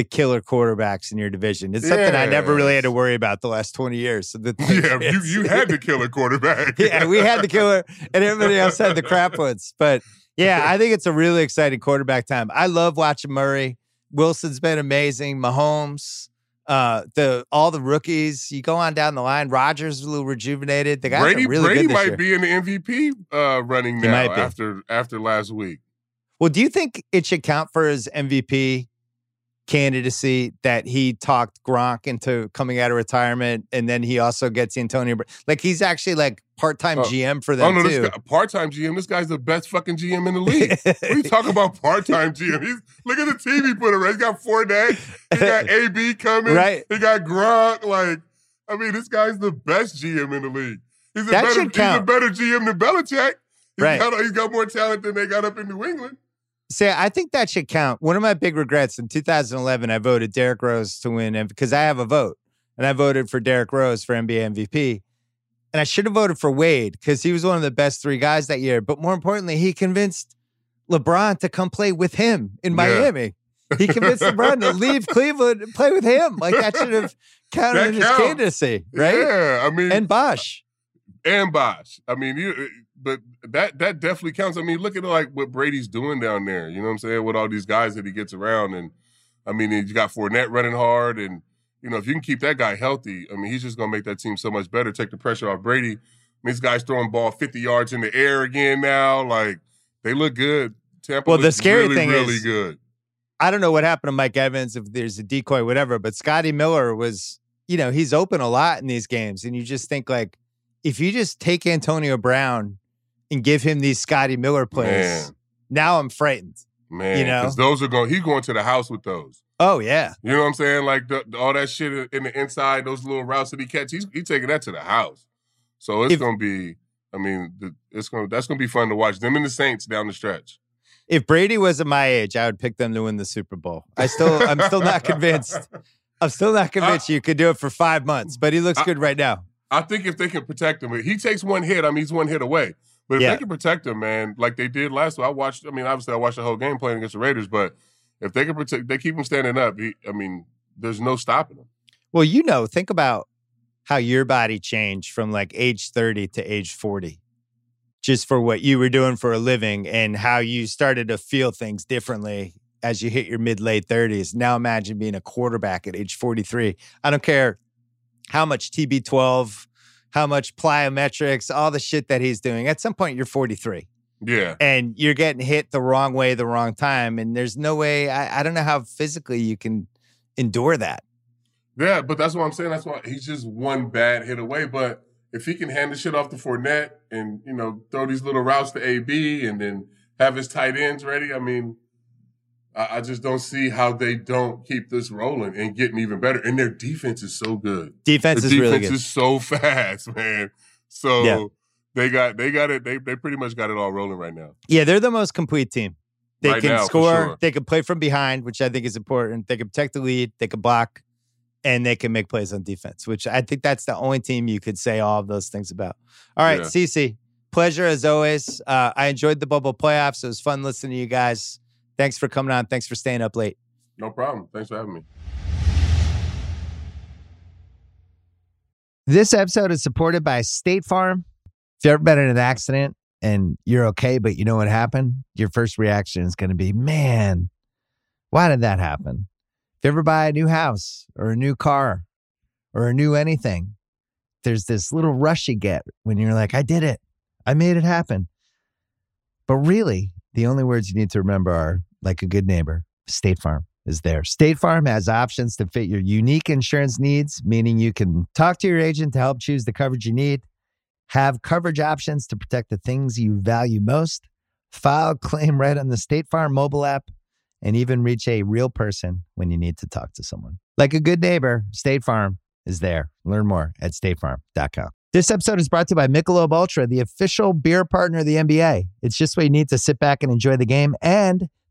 the killer quarterbacks in your division. It's something I never really had to worry about the last 20 years. So the *laughs* Yeah, you, you had the killer quarterback. *laughs* yeah, we had the killer, and everybody else had the crap ones. But yeah, I think it's a really exciting quarterback time. I love watching Murray. Wilson's been amazing. Mahomes, uh, the all the rookies. You go on down the line. Rodgers is a little rejuvenated. The guys Brady, really Brady might year. be in the MVP uh, running now after after last week. Well, do you think it should count for his MVP candidacy that he talked Gronk into coming out of retirement, and then he also gets Antonio. Like he's actually like part time Oh. GM for Oh them no, too. this guy, part-time GM. This guy's the best fucking GM in the league. what are you talking about, part-time GM? He's look at the team he put around. He got four Fournette. He got *laughs* AB coming. Right. He got Gronk. Like, I mean, this guy's the best GM in the league. He's a That better. He's a better GM than Belichick. He's Right. Got, he's got more talent than they got up in New England. Say, I think that should count. One of my big regrets in 2011, I voted Derrick Rose to win because I have a vote, and I voted for Derrick Rose for NBA MVP. And I should have voted for Wade because he was one of the best three guys that year. But more importantly, he convinced LeBron to come play with him in Yeah. Miami. He convinced LeBron to leave *laughs* Cleveland and play with him. Like that should have counted That in his counts. candidacy, right? Yeah, I mean, And Bosh. and Bosh. I mean, you, but that that definitely counts. I mean, look at like what Brady's doing down there. You know what I'm saying? With all these guys that he gets around, and I mean, you got Fournette running hard, and you know, if you can keep that guy healthy, I mean, he's just gonna make that team so much better. Take the pressure off Brady. I mean, these guys throwing ball 50 yards in the air again now. Like they look good. Tampa Well, the scary really, thing really is- good. I don't know what happened to Mike Evans, if there's a decoy, whatever, but Scotty Miller was, you know, he's open a lot in these games. And you just think like, if you just take Antonio Brown and give him these Scotty Miller plays, Man, now I'm frightened. man, you know? because those are going. He's going to the house with those. Oh, yeah. You know what I'm saying? Like the, all that shit in the inside, those little routes that he catch, he's he taking that to the house. So it's If- gonna be. I mean, the, it's gonna that's gonna be fun to watch them and the Saints down the stretch. If Brady was at my age, I would pick them to win the Super Bowl. I still, I'm still not convinced. *laughs* I'm still not convinced you could do it for five months, but he looks I- good right now. I think if they can protect him, he takes one hit. I mean, he's one hit away. But if Yeah. they can protect him, man, like they did last week, I watched. I mean, obviously, I watched the whole game playing against the Raiders. But if they can protect, they keep him standing up. He, I mean, there's no stopping him. Well, you know, think about how your body changed from like age 30 to age 40, just for what you were doing for a living and how you started to feel things differently as you hit your mid late 30s. Now imagine being a quarterback at age 43. I don't care how much TB12, how much plyometrics, all the shit that he's doing. At some point, you're 43 Yeah, and you're getting hit the wrong way, the wrong time. And there's no way, I, I don't know how physically you can endure that. yeah. But that's what I'm saying. That's why he's just one bad hit away. But if he can hand the shit off to Fournette and you know throw these little routes to AB and then have his tight ends ready, I mean, I, I just don't see how they don't keep this rolling and getting even better. And their defense is so good. Defense the is defense really good. is so *laughs* fast, man. So Yeah. they got they got it. They they pretty much got it all rolling right now. Yeah, they're the most complete team. They Right can now, score, sure. they can play from behind, which I think is important. They can protect the lead, they can block, and they can make plays on defense, which I think that's the only team you could say all of those things about. All right, Yeah. CC, pleasure as always. Uh, I enjoyed the bubble playoffs. It was fun listening to you guys. Thanks for coming on. Thanks for staying up late. No problem. Thanks for having me. This episode is supported by State Farm. If you've ever been in an accident and you're okay, but you know what happened, your first reaction is going to be, man, why did that happen? If you ever buy a new house or a new car or a new anything, there's this little rush you get when you're like, I did it. I made it happen. But really, the only words you need to remember are like a good neighbor, State Farm is there. State Farm has options to fit your unique insurance needs, meaning you can talk to your agent to help choose the coverage you need, have coverage options to protect the things you value most, file claim right on the State Farm mobile app, and even reach a real person when you need to talk to someone. Like a good neighbor, State Farm is there. Learn more at statefarm.com. This episode is brought to you by Michelob Ultra, the official beer partner of the NBA. It's just what you need to sit back and enjoy the game, and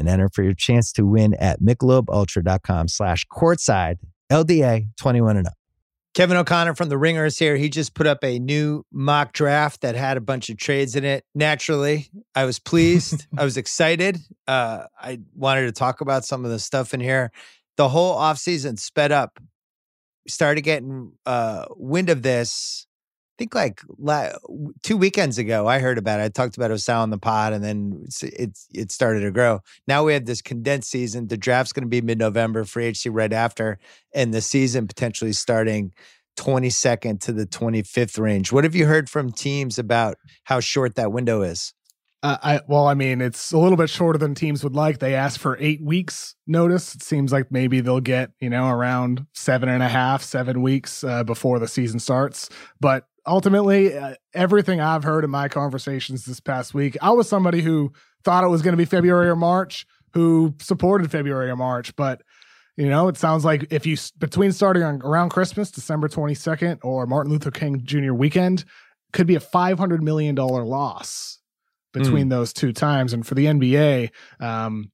and enter for your chance to win at michelobultra.com slash courtside LDA 21 and up. Kevin O'Connor from The Ringer is here. He just put up a new mock draft that had a bunch of trades in it. Naturally, I was pleased. *laughs* I was excited. Uh, I wanted to talk about some of the stuff in here. the whole offseason sped up. Started getting uh, wind of this. Think like la- two weekends ago, I heard about it. I talked about Osal on the pod, and then it it started to grow. Now we have this condensed season. The draft's going to be mid November, free agency right after, and the season potentially starting 22nd to the 25th range. What have you heard from teams about how short that window is? Uh, I well, I mean, it's a little bit shorter than teams would like. They asked for eight weeks notice. It seems like maybe they'll get you know around seven and a half, seven weeks uh, before the season starts. But ultimately, uh, everything I've heard in my conversations this past week, I was somebody who thought it was going to be February or March, who supported February or March, but you know, it sounds like if you between starting on around Christmas, December 22nd, or Martin Luther King Jr. weekend, could be a $500 million loss between mm. those two times. And for the NBA, um,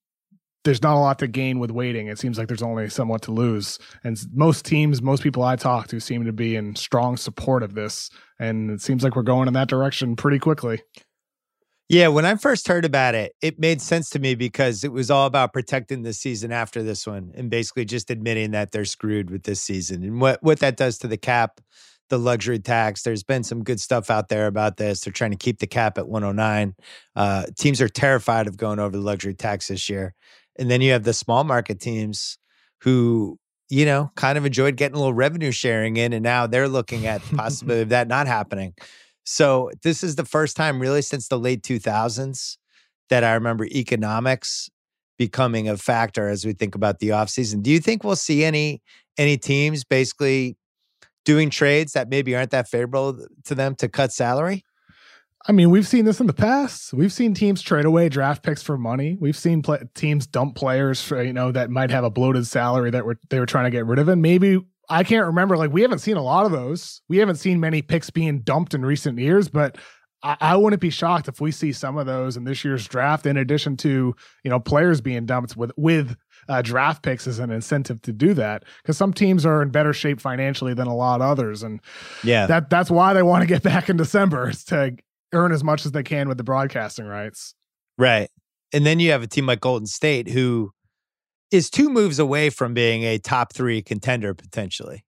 there's not a lot to gain with waiting. It seems like there's only somewhat to lose. And most teams, most people I talk to seem to be in strong support of this. And it seems like we're going in that direction pretty quickly. Yeah, when I first heard about it, it made sense to me because it was all about protecting the season after this one and basically just admitting that they're screwed with this season and what what that does to the cap, the luxury tax. There's been some good stuff out there about this. They're trying to keep the cap at 109. Uh, teams are terrified of going over the luxury tax this year. And then you have the small market teams who, you know, kind of enjoyed getting a little revenue sharing in and now they're looking at the *laughs* possibility of that not happening. So this is the first time really since the late 2000s that I remember economics becoming a factor as we think about the offseason. Do you think we'll see any any teams basically doing trades that maybe aren't that favorable to them to cut salary? I mean, we've seen this in the past. We've seen teams trade away draft picks for money. We've seen teams dump players for you know that might have a bloated salary that were they were trying to get rid of, and maybe I can't remember. Like we haven't seen a lot of those. We haven't seen many picks being dumped in recent years, but I, I, wouldn't be shocked if we see some of those in this year's draft. In addition to you know players being dumped with with uh, draft picks as an incentive to do that, because some teams are in better shape financially than a lot of others, and yeah, that that's why they want to get back in December is to earn as much as they can with the broadcasting rights. Right, and then you have a team like Golden State who is two moves away from being a top three contender potentially.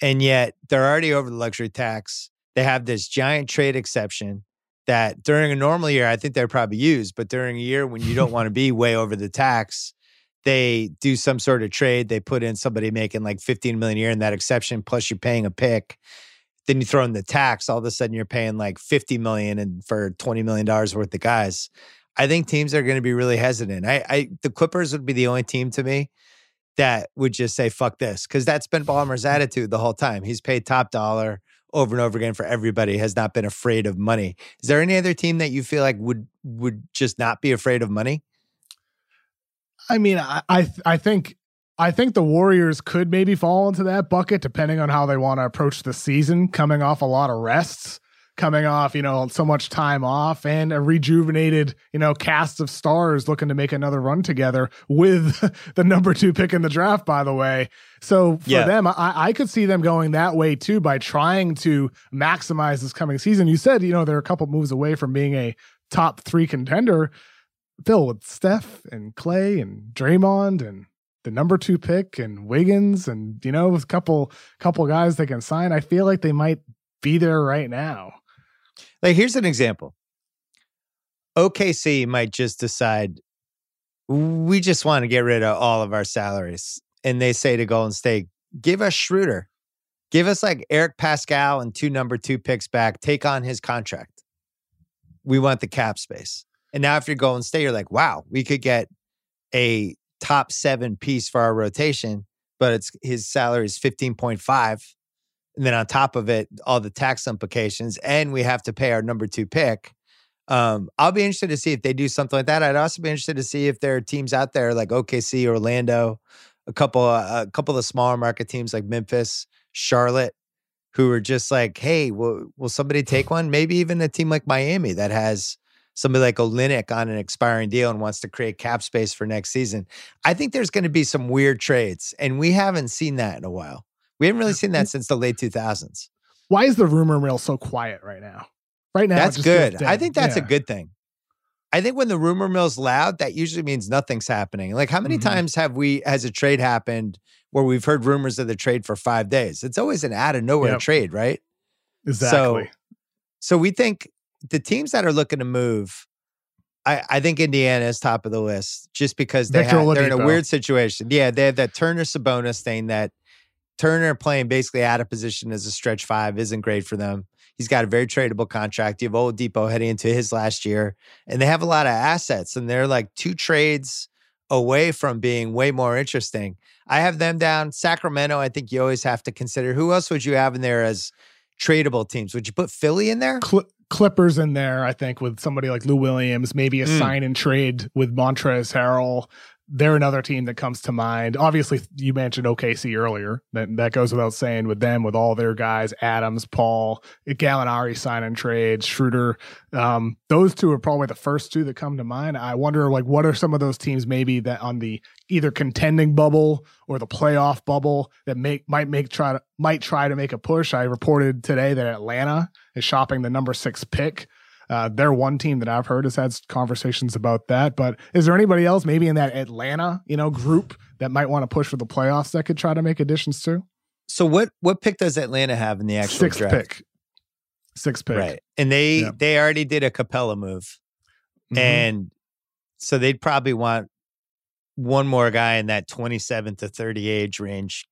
And yet they're already over the luxury tax. They have this giant trade exception that during a normal year, I think they're probably used, but during a year when you don't want to be way over the tax, they do some sort of trade. They put in somebody making like 15 million a year in that exception, plus you're paying a pick. Then you throw in the tax, all of a sudden you're paying like 50 million and for 20 million dollars worth of guys. I think teams are going to be really hesitant. I, I the Clippers would be the only team to me that would just say fuck this because that's been Ballmer's mm. attitude the whole time. He's paid top dollar over and over again for everybody. Has not been afraid of money. Is there any other team that you feel like would would just not be afraid of money? I mean, I I, I think I think the Warriors could maybe fall into that bucket depending on how they want to approach the season, coming off a lot of rests coming off, you know, so much time off and a rejuvenated, you know, cast of stars looking to make another run together with *laughs* the number two pick in the draft, by the way. So for yeah. them, I, I could see them going that way too by trying to maximize this coming season. You said, you know, they're a couple moves away from being a top three contender. Phil with Steph and Clay and Draymond and the number two pick and Wiggins and you know a couple couple guys they can sign. I feel like they might be there right now. Like, here's an example OKC might just decide we just want to get rid of all of our salaries. And they say to Golden State, give us Schroeder, give us like Eric Paschall and two number two picks back, take on his contract. We want the cap space. And now, if you're Golden State, you're like, wow, we could get a top seven piece for our rotation, but it's his salary is 15.5 and then on top of it, all the tax implications, and we have to pay our number two pick. Um, I'll be interested to see if they do something like that. I'd also be interested to see if there are teams out there like OKC, Orlando, a couple, uh, a couple of smaller market teams like Memphis, Charlotte, who are just like, hey, will will somebody take one? Maybe even a team like Miami that has somebody like Olynyk on an expiring deal and wants to create cap space for next season. I think there's going to be some weird trades, and we haven't seen that in a while. We haven't really seen that since the late 2000s. Why is the rumor mill so quiet right now? Right now, that's good. I think that's yeah. a good thing. I think when the rumor mill's loud, that usually means nothing's happening. Like, how many Mhm. times have we, has a trade happened where we've heard rumors of the trade for five days? It's always an out of nowhere Yep. trade, right? Exactly. So we think the teams that are looking to move, I, I think Indiana is top of the list just because they have, they're in a weird situation. Yeah, they have that Turner Sabonis thing that Turner playing basically out of position as a stretch five isn't great for them. He's got a very tradable contract. You have Oladipo heading into his last year, and they have a lot of assets, and they're like two trades away from being way more interesting. I have them down. Sacramento, I think you always have to consider. Who else would you have in there as tradable teams? Would you put Philly in there? Cl- Clippers in there, I think, with somebody like Lou Williams, maybe a Mm. sign and trade with Montrezl Harrell. They're another team that comes to mind. Obviously, you mentioned OKC earlier. That that goes without saying with them, with all their guys, Adams, Paul, Gallinari sign and trade, Schroeder. Um, those two are probably the first two that come to mind. I wonder, like, what are some of those teams maybe that on the either contending bubble or the playoff bubble that make might make try to might try to make a push. I reported today that Atlanta is shopping the number six pick. Uh, they're one team that I've heard has had conversations about that. But is there anybody else maybe in that Atlanta, you know, group that might want to push for the playoffs that could try to make additions to? So what what pick does Atlanta have in the actual Sixth draft? pick. Sixth pick. Right. And they Yeah. they already did a Capela move. Mhm. And so they'd probably want one more guy in that 27 to 30 age range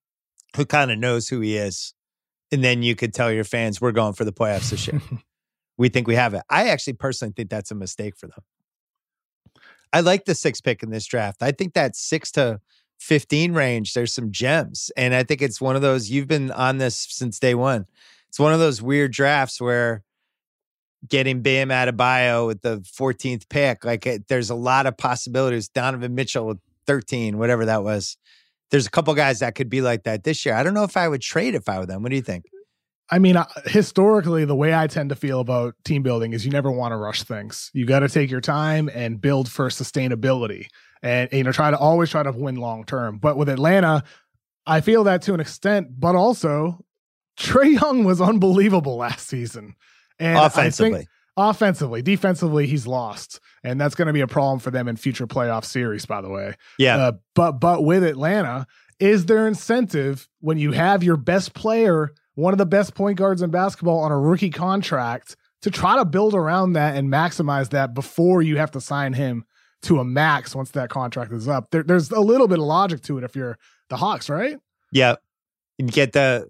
who kind of knows who he is. And then you could tell your fans, we're going for the playoffs this year. *laughs* we think we have it. I actually personally think that's a mistake for them. I like the six pick in this draft. I think that six to 15 range, there's some gems. And I think it's one of those, you've been on this since day one. It's one of those weird drafts where getting Bam Adebayo with the 14th pick, like it, there's a lot of possibilities. Donovan Mitchell with 13, whatever that was. There's a couple guys that could be like that this year. I don't know if I would trade if I were them. What do you think? I mean, uh, historically, the way I tend to feel about team building is you never want to rush things. You got to take your time and build for sustainability, and you know, try to always try to win long term. But with Atlanta, I feel that to an extent, but also Trae Young was unbelievable last season, and I think- Offensively. offensively, defensively, he's lost, and that's going to be a problem for them in future playoff series. By the way, yeah. uh, but but with Atlanta, is there incentive when you have your best player, one of the best point guards in basketball, on a rookie contract to try to build around that and maximize that before you have to sign him to a max once that contract is up? There, there's a little bit of logic to it if you're the Hawks, right? Yeah. And get the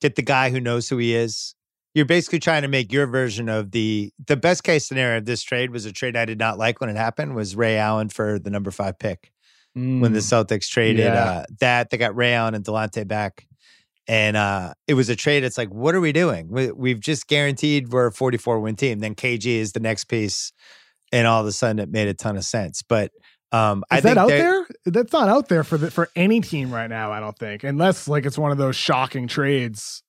get the guy who knows who he is. You're basically trying to make your version of the the best case scenario of this trade was a trade I did not like when it happened was Ray Allen for the number five pick. When the Celtics traded Yeah. uh, that, they got Ray Allen and Delonte back. And uh, it was a trade. It's like, what are we doing? We, we've just guaranteed we're a 44 win team. Then KG is the next piece. And all of a sudden it made a ton of sense. But um, I Is think that out there? That's not out there for the, for any team right now. I don't think, unless like it's one of those shocking trades,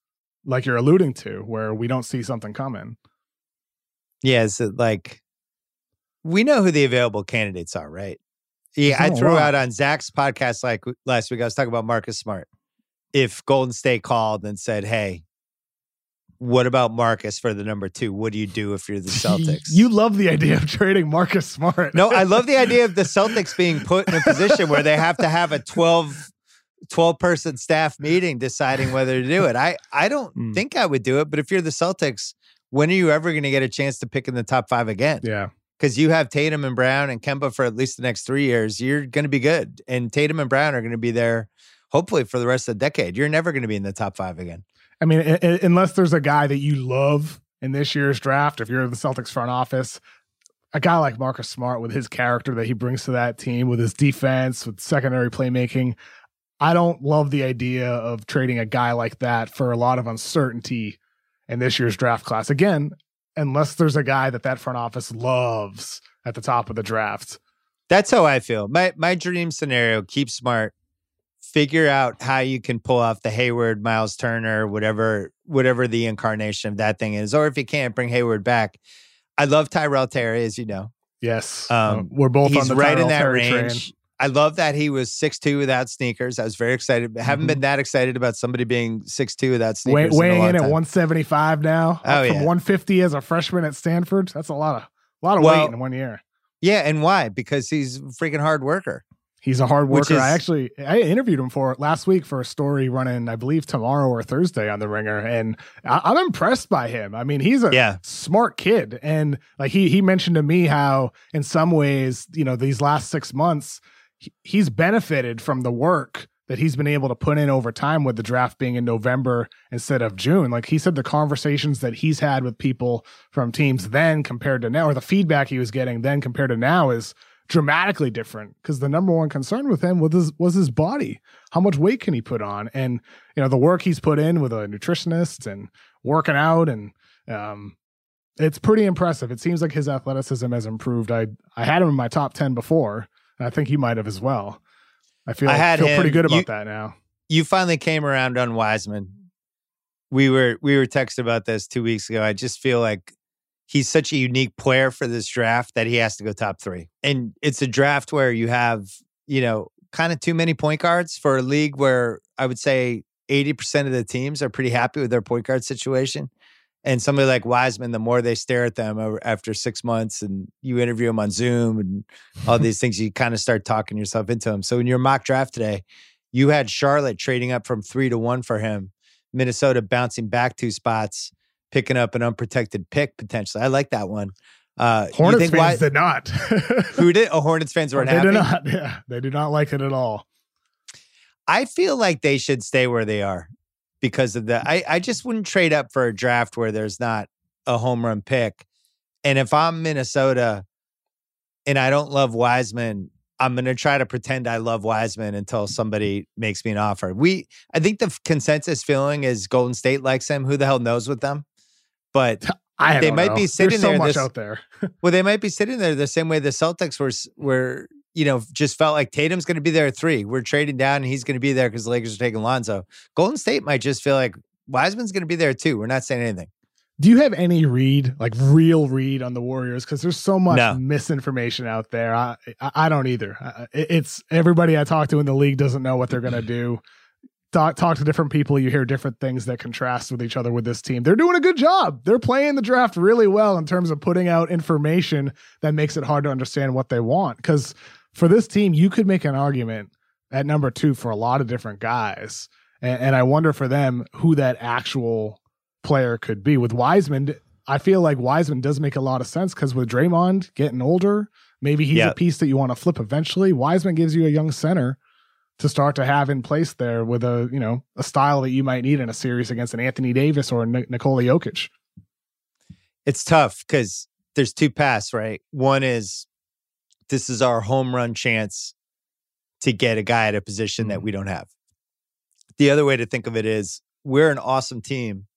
like you're alluding to, where we don't see something coming. Yeah, it's like we know who the available candidates are, right? Yeah, I threw out on Zach's podcast like last week. I was talking about Marcus Smart. If Golden State called and said, "Hey, what about Marcus for the number two? What do you do if you're the *laughs* Celtics?" You love the idea of trading Marcus Smart. no, I love the *laughs* idea of the Celtics being put in a position where they have to have a 12, 12 person staff meeting deciding whether to do it. I I don't Mm. think I would do it, but if you're the Celtics, when are you ever going to get a chance to pick in the top five again? yeah. because you have Tatum and Brown and Kemba for at least the next three years, you're going to be good. And Tatum and Brown are going to be there, hopefully, for the rest of the decade. You're never going to be in the top five again. I mean, unless there's a guy that you love in this year's draft, if you're the Celtics front office, a guy like Marcus Smart with his character that he brings to that team, with his defense, with secondary playmaking, I don't love the idea of trading a guy like that for a lot of uncertainty in this year's draft class. Again, unless there's a guy that that front office loves at the top of the draft. That's how I feel. My my dream scenario: keep smart, figure out how you can pull off the Hayward, Miles Turner, whatever whatever the incarnation of that thing is, or if you can't, bring Hayward back. I love Tyrell Terry, as you know. Yes, Um, uh, we're both He's on the right in that Terry range. train. I love that he was 6'2 without sneakers. I was very excited. Haven't Mhm. been that excited about somebody being 6'2 without Weigh, sneakers. in, a weighing long in at 175 now. Oh, up from yeah. 150 as a freshman at Stanford. That's a lot of a lot of Well, weight in one year. Yeah, and why? Because he's a freaking hard worker. He's a hard worker. is- I actually I interviewed him for last week for a story running, I believe tomorrow or Thursday on the Ringer, and I, I'm impressed by him. I mean, he's a Yeah. smart kid, and like he he mentioned to me how in some ways, you know, these last six months, he, he's benefited from the work that he's been able to put in over time with the draft being in November instead of June. Like he said, the conversations that he's had with people from teams then compared to now, or the feedback he was getting then compared to now is dramatically different because the number one concern with him was his, was his body. How much weight can he put on? And, you know, the work he's put in with a nutritionist and working out and, um, it's pretty impressive. It seems like his athleticism has improved. I I had him in my top ten before, and I think he might have as well. I feel I had feel pretty good about you- that now. You finally came around on Wiseman. We were we were texting about this two weeks ago. I just feel like he's such a unique player for this draft that he has to go top three. And it's a draft where you have, you know, kind of too many point guards for a league where I would say 80% of the teams are pretty happy with their point guard situation. And somebody like Wiseman, the more they stare at them after six months and you interview them on Zoom and all these things, you kind of start talking yourself into them. So in your mock draft today, you had Charlotte trading up from three to one for him, Minnesota bouncing back two spots, picking up an unprotected pick potentially. I like that one. Uh, Hornets think fans Wi- did not. who did? *laughs* Oh, Hornets fans weren't they happy. did not. *laughs* Yeah, they do not like it at all. I feel like they should stay where they are because of the. I, I just wouldn't trade up for a draft where there's not a home run pick. And if I'm Minnesota and I don't love Wiseman, I'm going to try to pretend I love Wiseman until somebody makes me an offer. We, I think the consensus feeling is Golden State likes him. Who the hell knows with them? But *laughs* I They might know. be sitting There's so there much this- out there. *laughs* well, they might be sitting there the same way the Celtics were, were you know, just felt like Tatum's going to be there at three. We're trading down and he's going to be there because the Lakers are taking Lonzo. Golden State might just feel like Wiseman's going to be there too. We're not saying anything. Do you have any read, like real read on the Warriors? Because there's so much No. misinformation out there. I, I I don't either. I- It's everybody I talk to in the league doesn't know what they're gonna *clears throat* do. Talk talk to different people. You hear different things that contrast with each other with this team. They're doing a good job. They're playing the draft really well in terms of putting out information that makes it hard to understand what they want. Because for this team, you could make an argument at number two for a lot of different guys. And, and I wonder for them who that actual player could be. With Wiseman, I feel like Wiseman does make a lot of sense because with Draymond getting older, maybe he's Yeah. a piece that you want to flip eventually. Wiseman gives you a young center to start to have in place there with a you know a style that you might need in a series against an Anthony Davis or Nik- Nikola Jokic. It's tough because there's two paths, right? One is this is our home run chance to get a guy at a position that Mhm. we don't have. The other way to think of it is we're an awesome team.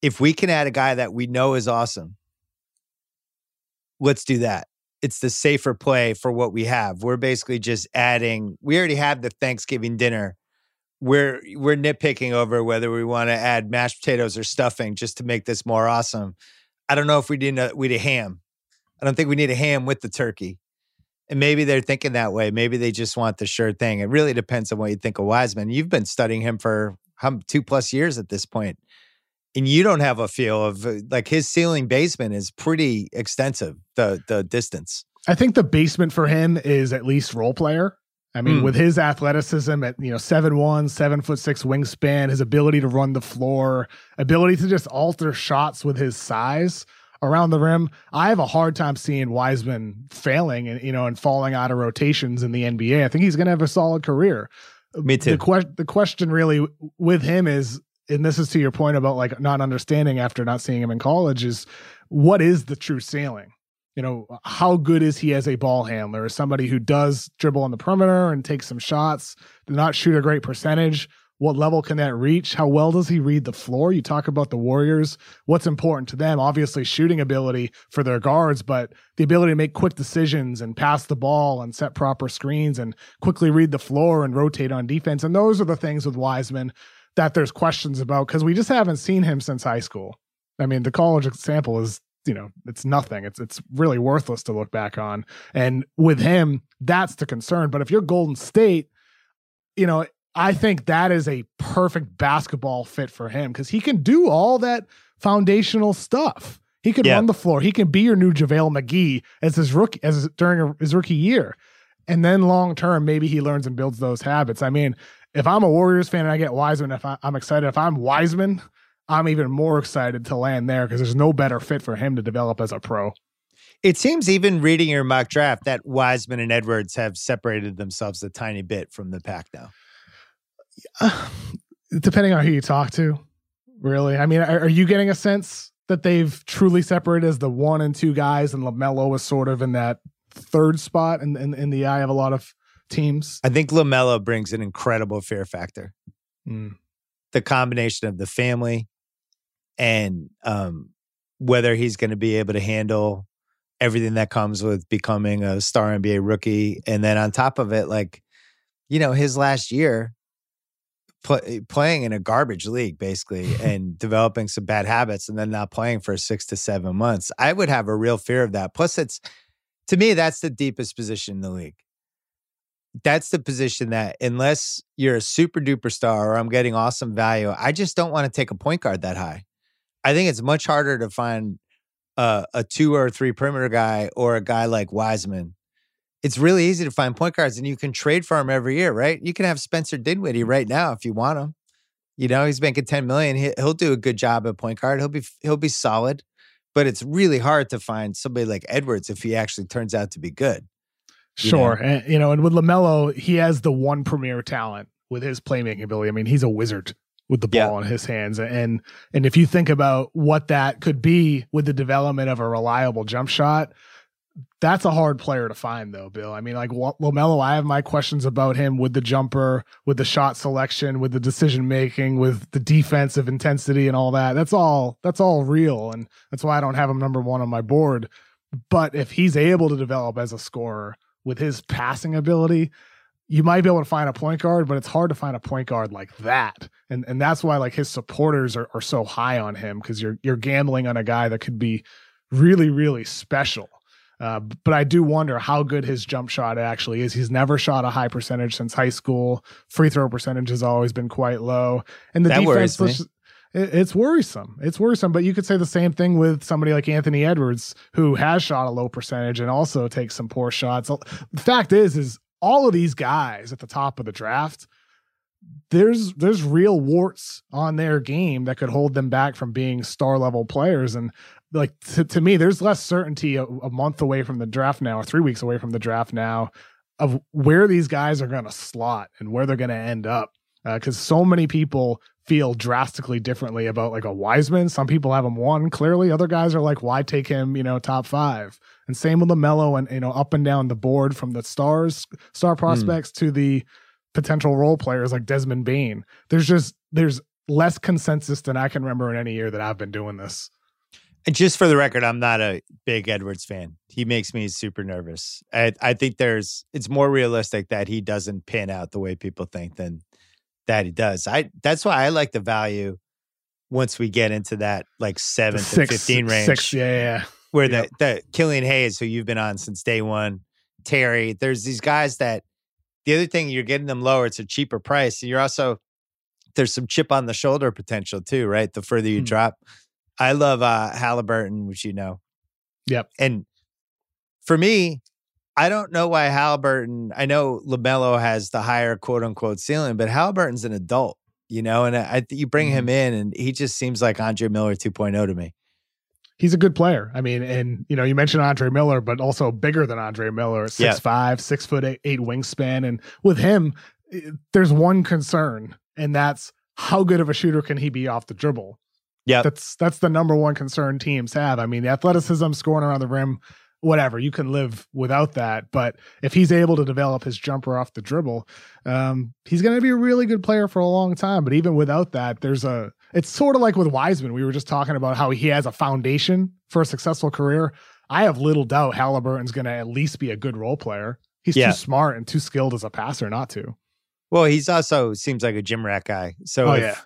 If we can add a guy that we know is awesome, let's do that. It's the safer play for what we have. We're basically just adding, we already have the Thanksgiving dinner. We're we're nitpicking over whether we want to add mashed potatoes or stuffing just to make this more awesome. I don't know if we need a we need a ham. I don't think we need a ham with the turkey. And maybe they're thinking that way. Maybe they just want the sure thing. It really depends on what you think of Wiseman. You've been studying him for two plus years at this point, and you don't have a feel of uh, like his ceiling basement is pretty extensive. The the distance. I think the basement for him is at least role player. I mean, Hmm. with his athleticism at you know seven one, seven foot six wingspan, his ability to run the floor, ability to just alter shots with his size around the rim, I have a hard time seeing Wiseman failing and you know and falling out of rotations in the NBA. I think he's going to have a solid career. Me too. The, que- the question really with him is, and this is to your point about like not understanding after not seeing him in college, is what is the true ceiling? You know, how good is he as a ball handler? As somebody who does dribble on the perimeter and take some shots, do not shoot a great percentage. What level can that reach? How well does he read the floor? You talk about the Warriors. What's important to them? Obviously, shooting ability for their guards, but the ability to make quick decisions and pass the ball and set proper screens and quickly read the floor and rotate on defense. And those are the things with Wiseman that there's questions about because we just haven't seen him since high school. I mean, the college sample is, you know, it's nothing. It's it's really worthless to look back on. And with him, that's the concern. But if you're Golden State, you know, I think that is a perfect basketball fit for him because he can do all that foundational stuff. He could Yeah. run the floor. He can be your new JaVale McGee as his rookie as during his rookie year. And then long term, maybe he learns and builds those habits. I mean, if I'm a Warriors fan and I get Wiseman, if I, I'm excited, if I'm Wiseman, I'm even more excited to land there because there's no better fit for him to develop as a pro. It seems even reading your mock draft that Wiseman and Edwards have separated themselves a tiny bit from the pack now. *sighs* depending on who you talk to, really. I mean, are, are you getting a sense that they've truly separated as the one and two guys, and LaMelo is sort of in that third spot in, in, in the eye of a lot of teams? I think LaMelo brings an incredible fear factor. Mm. The combination of the family and um, whether he's going to be able to handle everything that comes with becoming a star NBA rookie. And then on top of it, like, you know, his last year pl- playing in a garbage league, basically, *laughs* and developing some bad habits and then not playing for six to seven months. I would have a real fear of that. Plus, it's to me, that's the deepest position in the league. That's the position that, unless you're a super duper star or I'm getting awesome value, I just don't want to take a point guard that high. I think it's much harder to find uh, a two or three perimeter guy or a guy like Wiseman. It's really easy to find point guards, and you can trade for him every year, right? You can have Spencer Dinwiddie right now if you want him. You know, he's making ten million. He, he'll do a good job at point guard. He'll be he'll be solid, but it's really hard to find somebody like Edwards if he actually turns out to be good. You Sure. And, you know, and with LaMelo, he has the one premier talent with his playmaking ability. I mean, he's a wizard with the Yeah. ball in his hands. And and if you think about what that could be with the development of a reliable jump shot, that's a hard player to find though, Bill. I mean, like LaMelo, I have my questions about him with the jumper, with the shot selection, with the decision making, with the defensive intensity and all that. That's all that's all real and that's why I don't have him number 1 on my board. But if he's able to develop as a scorer with his passing ability, you might be able to find a point guard, but it's hard to find a point guard like that. And and that's why like his supporters are, are so high on him because you're you're gambling on a guy that could be really, really special. Uh, but I do wonder how good his jump shot actually is. He's never shot a high percentage since high school. Free throw percentage has always been quite low, and the That defense. It's worrisome. It's worrisome. But you could say the same thing with somebody like Anthony Edwards, who has shot a low percentage and also takes some poor shots. The fact is, is all of these guys at the top of the draft, there's there's real warts on their game that could hold them back from being star level players. And like to, to me, there's less certainty a, a month away from the draft now, or three weeks away from the draft now, of where these guys are going to slot and where they're going to end up. Uh, because so many people feel drastically differently about like a Wiseman. Some people have him one clearly. Other guys are like, why take him? You know, top five. And same with LaMelo, and you know, up and down the board from the stars, star hmm. prospects to the potential role players like Desmond Bane. There's just there's less consensus than I can remember in any year that I've been doing this. And just for the record, I'm not a big Edwards fan. He makes me super nervous. I, I think there's it's more realistic that he doesn't pan out the way people think than that he does. I that's why I like the value once we get into that like seven to fifteen range, six, yeah, yeah. where Yep. the the Killian Hayes, who you've been on since day one, Terry. There's these guys that the other thing you're getting them lower. It's a cheaper price, and you're also there's some chip on the shoulder potential too, right? The further you Hmm. drop. I love uh Halliburton, which you know. Yep. And for me, I don't know why Halliburton. I know LaMelo has the higher quote unquote ceiling, but Halliburton's an adult, you know. And I, I you bring him in, and he just seems like Andre Miller 2.0 to me. He's a good player. I mean, and you know, you mentioned Andre Miller, but also bigger than Andre Miller, six Yeah. five, six foot eight, eight wingspan. And with him, eh, there's one concern, and that's how good of a shooter can he be off the dribble? Yeah, That's that's the number one concern teams have. I mean, the athleticism, scoring around the rim, whatever, you can live without that. But if he's able to develop his jumper off the dribble, um, he's going to be a really good player for a long time. But even without that, there's a. It's sort of like with Wiseman. We were just talking about how he has a foundation for a successful career. I have little doubt Halliburton's going to at least be a good role player. He's Yeah. too smart and too skilled as a passer not to. Well, he's also seems like a gym rat guy. So Oh, if yeah.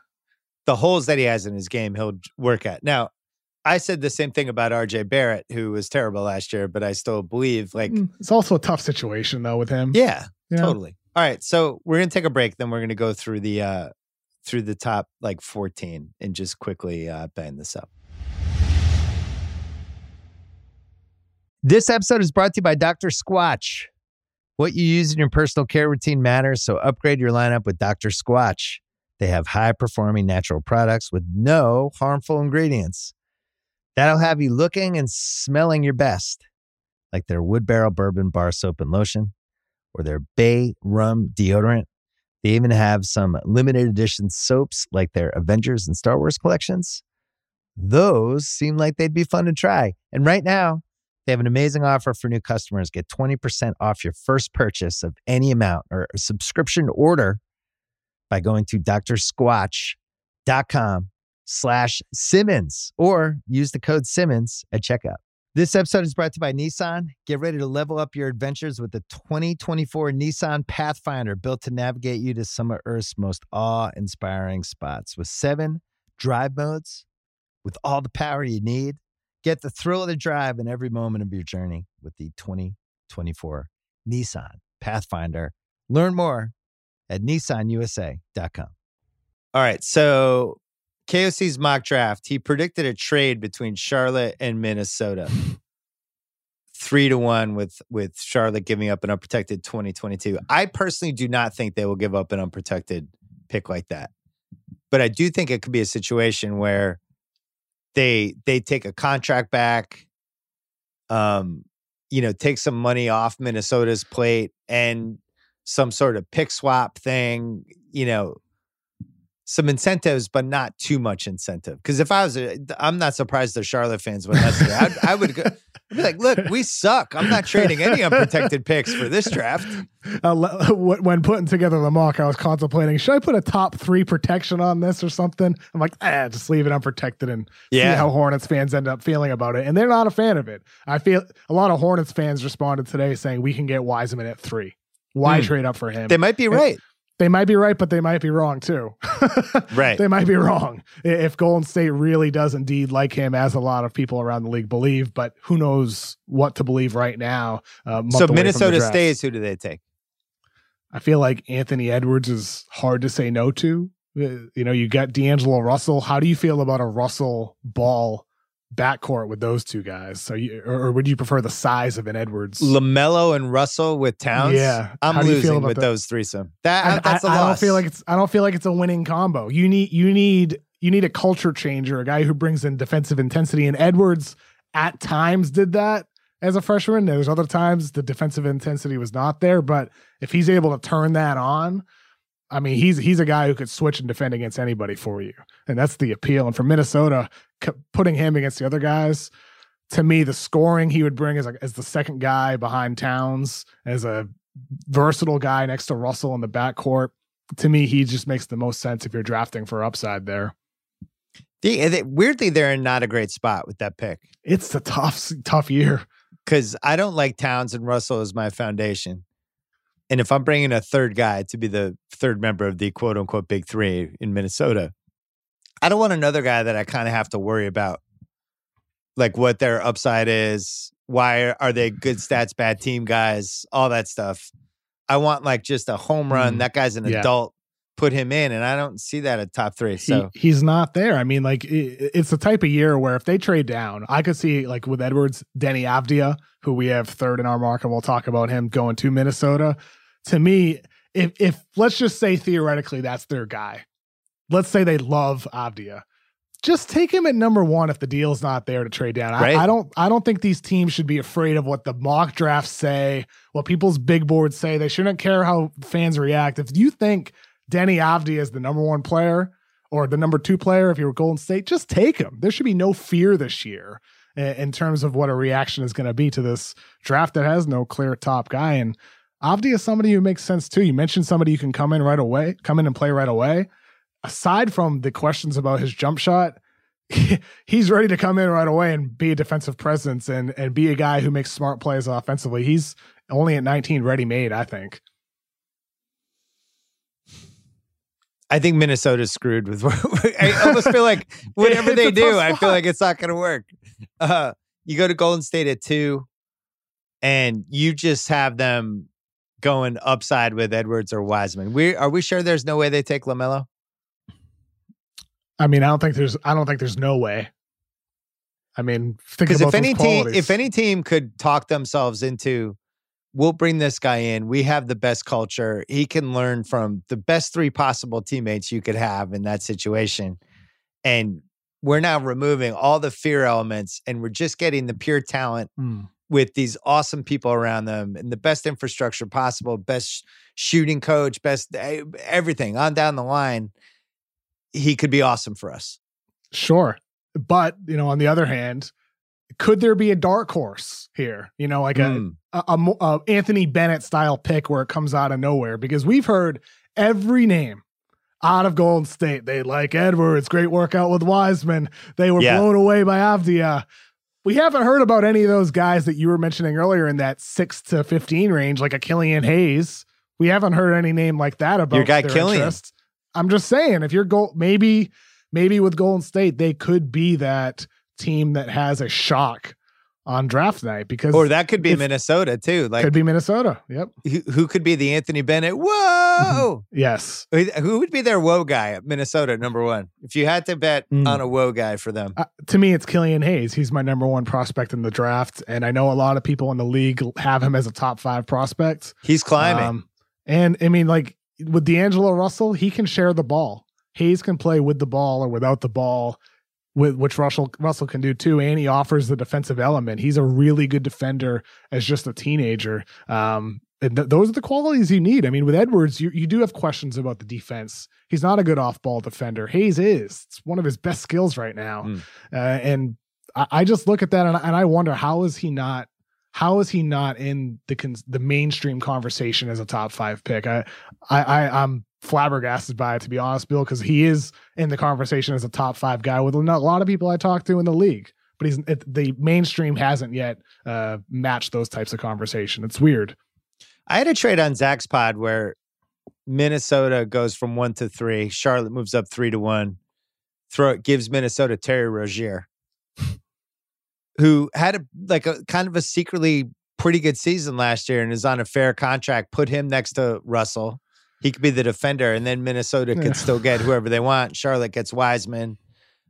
the holes that he has in his game, he'll work at. Now, I said the same thing about RJ Barrett, who was terrible last year, but I still believe like, Mm, It's also a tough situation though with him. yeah, know? totally. All right, so we're gonna take a break, then we're gonna go through the uh through the top like 14 and just quickly uh bang this up. This episode is brought to you by Dr. Squatch. What you use in your personal care routine matters, so upgrade your lineup with Dr. Squatch. They have high performing natural products with no harmful ingredients. That'll have you looking and smelling your best, like their wood barrel bourbon bar soap and lotion or their bay rum deodorant. They even have some limited edition soaps like their Avengers and Star Wars collections. Those seem like they'd be fun to try. And right now, they have an amazing offer for new customers. Get 20% off your first purchase of any amount or subscription order by going to drsquatch.com slash Simmons or use the code Simmons at checkout. This episode is brought to you by Nissan. Get ready to level up your adventures with the 2024 Nissan Pathfinder, built to navigate you to some of Earth's most awe inspiring spots. With seven drive modes, with all the power you need, get the thrill of the drive in every moment of your journey with the 2024 Nissan Pathfinder. Learn more at nissanusa.com. All right. So KOC's mock draft, he predicted a trade between Charlotte and Minnesota. Three to one with with Charlotte giving up an unprotected 2022. I personally do not think they will give up an unprotected pick like that. But I do think it could be a situation where they they take a contract back, um, you know, take some money off Minnesota's plate and some sort of pick swap thing, you know, some incentives, but not too much incentive. Because if I was, a, I'm not surprised the Charlotte fans would. I, I would go, I'd be like, look, we suck. I'm not trading any unprotected picks for this draft. Uh, when putting together the mock, I was contemplating should I put a top three protection on this or something? I'm like, ah, just leave it unprotected and yeah. see how Hornets fans end up feeling about it. And they're not a fan of it. I feel a lot of Hornets fans responded today saying we can get Wiseman at three. Why mm. trade up for him? They might be right. They might be right, but they might be wrong too. *laughs* right. They might be wrong if Golden State really does indeed like him, as a lot of people around the league believe. But who knows what to believe right now? Uh, so Minnesota stays. Who do they take? I feel like Anthony Edwards is hard to say no to. Uh, you know, you got D'Angelo Russell. How do you feel about a Russell Ball backcourt with those two guys? So, you, or, or, would you prefer the size of an Edwards, LaMelo and Russell with Towns? Yeah, I'm losing with that? those threesome. That I, that's a I, loss. I don't feel like it's. I don't feel like it's a winning combo. You need you need you need a culture changer, a guy who brings in defensive intensity. And Edwards at times did that as a freshman. There's other times the defensive intensity was not there, but if he's able to turn that on. I mean, he's he's a guy who could switch and defend against anybody for you, and that's the appeal. And for Minnesota, putting him against the other guys, to me, the scoring he would bring as, a, as the second guy behind Towns, as a versatile guy next to Russell in the backcourt, to me, he just makes the most sense if you're drafting for upside there. The, weirdly, they're in not a great spot with that pick. It's a tough, tough year. Because I don't like Towns and Russell as my foundation. And if I'm bringing a third guy to be the third member of the quote unquote big three in Minnesota, I don't want another guy that I kind of have to worry about, like what their upside is. Why are they good *laughs* stats, bad team guys, all that stuff. I want like just a home run. Mm, that guy's an yeah. adult. Put him in, and I don't see that at top three. So he, he's not there. I mean, like it, it's the type of year where if they trade down, I could see like with Edwards, Deni Avdija, who we have third in our market. We'll talk about him going to Minnesota. To me, if if let's just say theoretically that's their guy, let's say they love Avdija. Just take him at number one if the deal's not there to trade down. Right. I, I, don't. I don't think these teams should be afraid of what the mock drafts say, what people's big boards say. They shouldn't care how fans react. If you think Deni Avdija is the number one player or the number two player, if you're Golden State, just take him. There should be no fear this year in terms of what a reaction is going to be to this draft that has no clear top guy. And Avdija is somebody who makes sense too. You mentioned somebody you can come in right away, come in and play right away aside from the questions about his jump shot, *laughs* he's ready to come in right away and be a defensive presence and and be a guy who makes smart plays offensively. He's only at 19 ready made, I think. I think Minnesota's screwed with. *laughs* I almost feel like *laughs* whatever they do, I feel like it's not going to work. Uh, you go to Golden State at two, and you just have them going upside with Edwards or Wiseman. We are we sure there's no way they take LaMelo? I mean, I don't think there's I don't think there's no way. I mean, Because if any team, if any team could talk themselves into, we'll bring this guy in. We have the best culture. He can learn from the best three possible teammates you could have in that situation, and we're now removing all the fear elements, and we're just getting the pure talent Hmm. with these awesome people around them and the best infrastructure possible, best shooting coach, best eh, everything on down the line. He could be awesome for us. Sure. But, you know, on the other hand, could there be a dark horse here? You know, like Mm. a, a a Anthony Bennett style pick where it comes out of nowhere because we've heard every name out of Golden State. They like Edwards, great workout with Wiseman. They were Yeah. blown away by Avdija. We haven't heard about any of those guys that you were mentioning earlier in that six to 15 range, like a Killian Hayes. We haven't heard any name like that about your guy their Killian. interest. I'm just saying, if you're goal, maybe, maybe with Golden State, they could be that team that has a shock on draft night because Or that could be if- Minnesota too. Like could be Minnesota. Yep. who, who could be the Anthony Bennett? Whoa! *laughs* Yes. who who would be their whoa guy at Minnesota? Number one. If you had to bet Mm. on a whoa guy for them, Uh, to me, it's Killian Hayes. He's my number one prospect in the draft, and I know a lot of people in the league have him as a top five prospect. he's climbing. Um, and I mean, like with D'Angelo Russell, he can share the ball. Hayes can play with the ball or without the ball, with which Russell Russell can do too. And he offers the defensive element. He's a really good defender as just a teenager. Um, and th- those are the qualities you need. I mean, with Edwards, you, you do have questions about the defense. He's not a good off ball defender. Hayes is. It's one of his best skills right now. Mm. Uh, and I, I just look at that and, I- and I wonder how is he not how is he not in the cons- the mainstream conversation as a top five pick? I I, I I'm flabbergasted by it to be honest, Bill, because he is in the conversation as a top five guy with a lot of people I talk to in the league. But he's it, the mainstream hasn't yet uh, matched those types of conversation. It's weird. I had a trade on Zach's pod where Minnesota goes from one to three. Charlotte moves up three to one. Throw it gives Minnesota Terry Rozier, *laughs* who had a like a kind of a secretly pretty good season last year and is on a fair contract. Put him next to Russell. He could be the defender, and then Minnesota Yeah. could still get whoever they want. Charlotte gets Wiseman,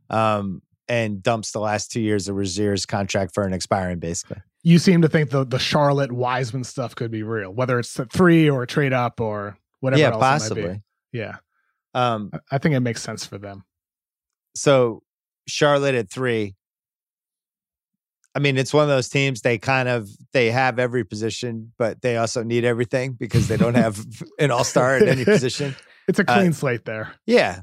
um, and dumps the last two years of Rozier's contract for an expiring, basically. You seem to think the the Charlotte Wiseman stuff could be real, whether it's a three or a trade up or whatever. yeah, else it might possibly. Yeah, Um, I think it makes sense for them. so Charlotte at three. I mean, it's one of those teams they kind of they have every position, but they also need everything because they don't *laughs* have an all star at any position. It's a Uh, clean slate there. Yeah.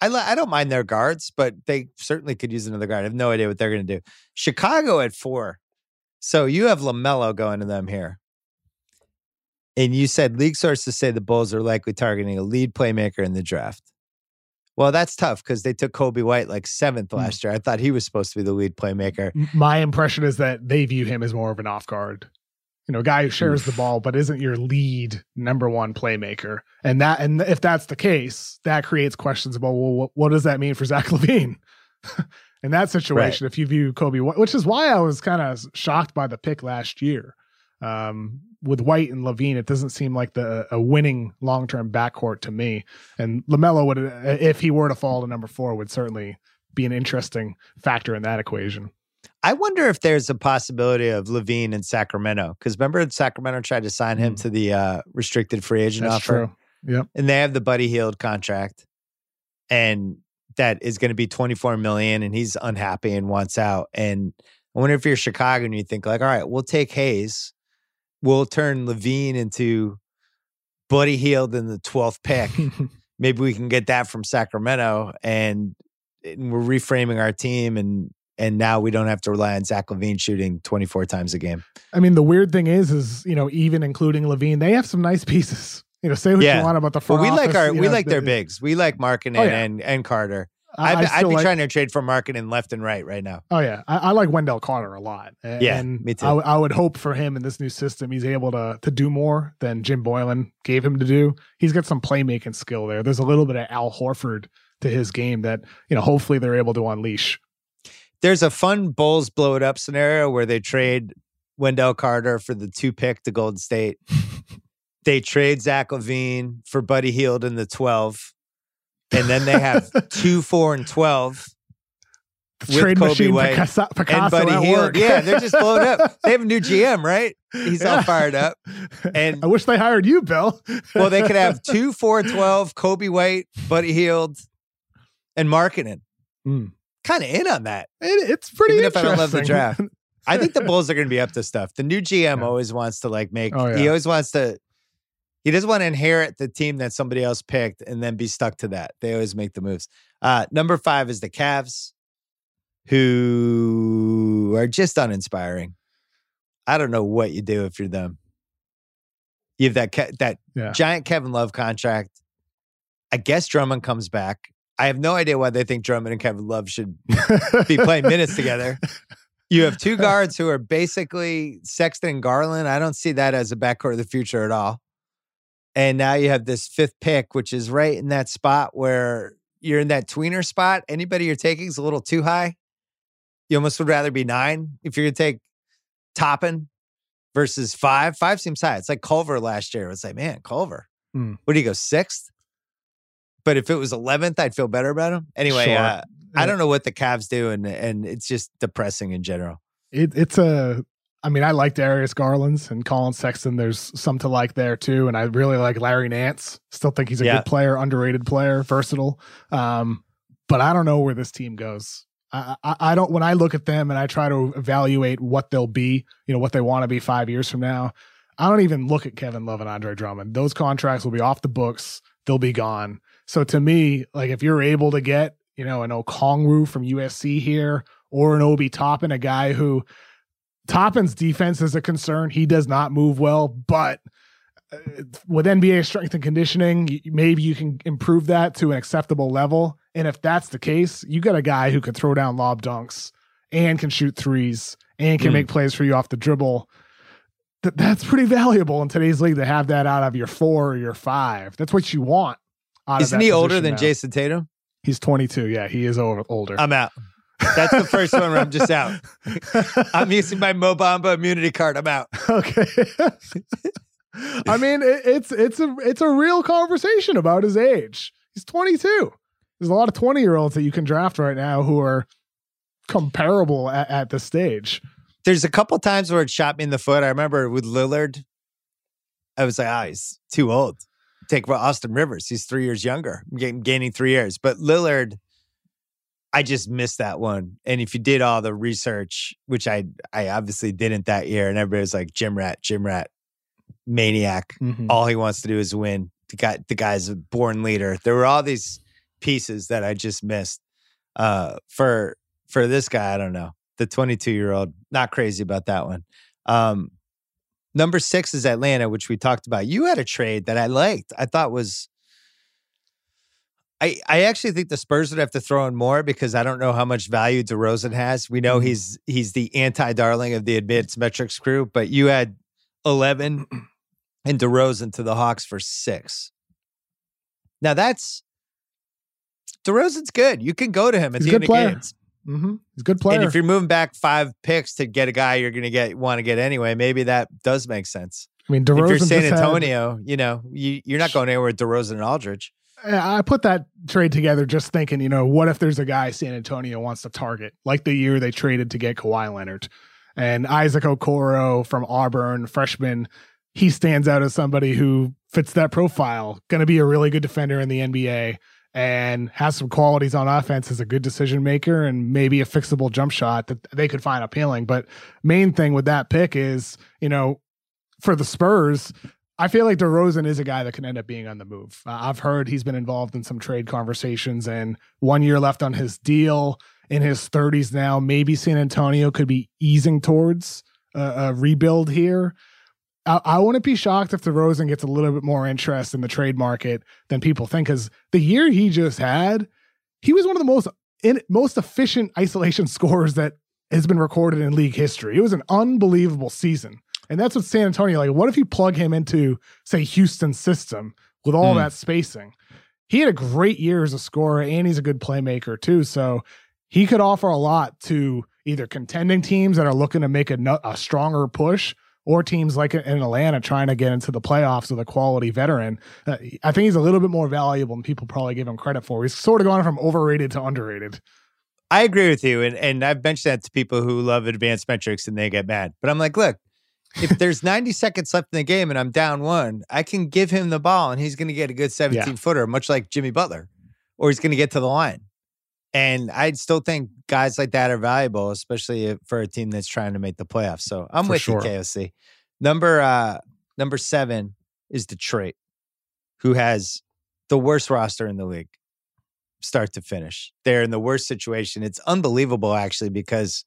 I I don't mind their guards, but they certainly could use another guard. I have no idea what they're going to do. Chicago at four. So you have LaMelo going to them here. And you said league sources say the Bulls are likely targeting a lead playmaker in the draft. Well, that's tough because they took Coby White like seventh Hmm. last year. I thought he was supposed to be the lead playmaker. My impression is that they view him as more of an off guard, you know, guy who shares the ball but isn't your lead number one playmaker. And that, and if that's the case, that creates questions about well, what, what does that mean for Zach *laughs* LaVine? In that situation, if you view Coby, White, which is why I was kind of shocked by the pick last year. Um, with White and LaVine, it doesn't seem like the a winning long term backcourt to me. And LaMelo would, if he were to fall to number four, would certainly be an interesting factor in that equation. I wonder if there's a possibility of LaVine in Sacramento because remember Sacramento tried to sign him Mm. to the uh, restricted free agent That's offer. true. Yep. and they have the Buddy Hield contract, and that is going to be twenty four million, and he's unhappy and wants out. And I wonder if you're Chicago and you think like, all right, we'll take Hayes, we'll turn LaVine into Buddy Hield in the twelfth pick. *laughs* Maybe we can get that from Sacramento, and, and we're reframing our team and. And now we don't have to rely on Zach LaVine shooting 24 times a game. I mean, the weird thing is, is you know, even including LaVine, they have some nice pieces. You know, say what Yeah. you want about the front we like our we know, like their the- bigs. We like Markkanen Oh, yeah. and and Carter. I, I'd, I I'd be like, trying to trade for Markkanen left and right right now. Oh yeah, I, I like Wendell Carter a lot. A- Yeah, and me too. I would hope for him in this new system, he's able to to do more than Jim Boylen gave him to do. He's got some playmaking skill there. There's a little bit of Al Horford to his game that you know. Hopefully, they're able to unleash. There's a fun Bulls blow it up scenario where they trade Wendell Carter for the two pick to Golden State. *laughs* they trade Zach LaVine for Buddy Hield in the 12. And then they have *laughs* two, four, and 12. with trade Coby machine White Picasso, Picasso and Buddy Hield. Yeah, they're just blowing up. They have a new GM, right? He's all fired up. And- *laughs* I wish they hired you, Bill. *laughs* Well, they could have two 412, Coby White, Buddy Hield, and Markkanen. Mm. Kind of in on that. It, it's pretty Even if I don't love the interesting. draft. I think the Bulls are going to be up to stuff. The new GM always wants to like make. Oh, He always wants to. He doesn't want to inherit the team that somebody else picked and then be stuck to that. They always make the moves. Uh, number five is the Cavs, who are just uninspiring. I don't know what you do if you're them. You have that Ke- that Yeah. giant Kevin Love contract. I guess Drummond comes back. I have no idea why they think Drummond and Kevin Love should be playing minutes together. You have two *laughs* guards who are basically Sexton and Garland. I don't see that as a backcourt of the future at all. And now you have this fifth pick, which is right in that spot where you're in that tweener spot. Anybody you're taking is a little too high. You almost would rather be nine if you're going to take Toppin versus five. Five seems high. It's like Culver last year. It's like, man, Culver. Hmm. What do you go, sixth? But if it was 11th, I'd feel better about him. Anyway, Sure. uh, I don't know what the Cavs do, and and it's just depressing in general. it, it's a I mean, I like Darius Garland's and Collin Sexton. There's some to like there too, and I really like Larry Nance. Still think he's a Yeah. good player, underrated player, versatile. Um, but I don't know where this team goes. I, I, I don't. When I look at them and I try to evaluate what they'll be, you know, what they want to be five years from now, I don't even look at Kevin Love and Andre Drummond. Those contracts will be off the books. They'll be gone. So to me, like if you're able to get, you know, an Okongwu from USC here or an Obi Toppin, a guy who Toppin's defense is a concern. He does not move well, but uh, with NBA strength and conditioning, maybe you can improve that to an acceptable level. And if that's the case, you got a guy who can throw down lob dunks and can shoot threes and can Mm. make plays for you off the dribble. Th- that's pretty valuable in today's league to have that out of your four or your five. That's what you want. out Isn't that he older than now. Jayson Tatum? He's 22. Yeah, he is older. I'm out. That's the first one where I'm just out. I'm using my Mo Bamba immunity card. I'm out. *laughs* okay. I mean, it, it's it's a it's a real conversation about his age. He's 22. There's a lot of 20 year olds that you can draft right now who are comparable at, at this stage. There's a couple times where it shot me in the foot. I remember with Lillard, I was like, ah, he's too old. Take Austin Rivers. He's three years younger, gain- gaining three years. But Lillard, I just missed that one. And if you did all the research, which I I obviously didn't that year, and everybody was like, gym rat, gym rat, maniac. all he wants to do is win. The guy, the guy's a born leader. There were all these pieces that I just missed. Uh, for for this guy, I don't know. The 22 year old, not crazy about that one. Um, number six is Atlanta, which we talked about. You had a trade that I liked. I thought was. I, I actually think the Spurs would have to throw in more because I don't know how much value DeRozan has. We know Mhm. he's he's the anti darling of the advanced metrics crew, but you had 11 *clears throat* and DeRozan to the Hawks for six. Now that's DeRozan's good. You can go to him at He's the a end good of player. games. Mm-hmm. He's a good player. And if you're moving back five picks to get a guy you're going to get want to get anyway, maybe that does make sense. I mean, if you're San just had- Antonio, you know you, you're not going anywhere with DeRozan and Aldridge. I put that trade together just thinking, you know, what if there's a guy San Antonio wants to target, like the year they traded to get Kawhi Leonard and Isaac Okoro from Auburn, freshman. He stands out as somebody who fits that profile, going to be a really good defender in the NBA and has some qualities on offense as a good decision maker and maybe a fixable jump shot that they could find appealing. But main thing with that pick is, you know, for the Spurs, I feel like DeRozan is a guy that can end up being on the move. Uh, I've heard he's been involved in some trade conversations and one year left on his deal in his 30s now. Maybe San Antonio could be easing towards a, a rebuild here. I, I wouldn't be shocked if DeRozan gets a little bit more interest in the trade market than people think because the year he just had, he was one of the most in, most efficient isolation *laughs* scorers that has been recorded in league history. It was an unbelievable season. And that's what San Antonio like. What if you plug him into, say, Houston's system with all Hmm. that spacing? He had a great year as a scorer, and he's a good playmaker too. So he could offer a lot to either contending teams that are looking to make a, a stronger push, or teams like in Atlanta trying to get into the playoffs with a quality veteran. Uh, I think he's a little bit more valuable than people probably give him credit for. He's sort of gone from overrated to underrated. I agree with you, and and I've mentioned that to people who love advanced metrics and they get mad. But I'm like, look, if there's 90 seconds left in the game and I'm down one, I can give him the ball and he's going to get a good 17 yeah. footer, much like Jimmy Butler, or he's going to get to the line. And I still think guys like that are valuable, especially for a team that's trying to make the playoffs. So I'm for with sure. you, KOC. Number uh number seven is Detroit, who has the worst roster in the league, start to finish. They're in the worst situation. It's unbelievable, actually, because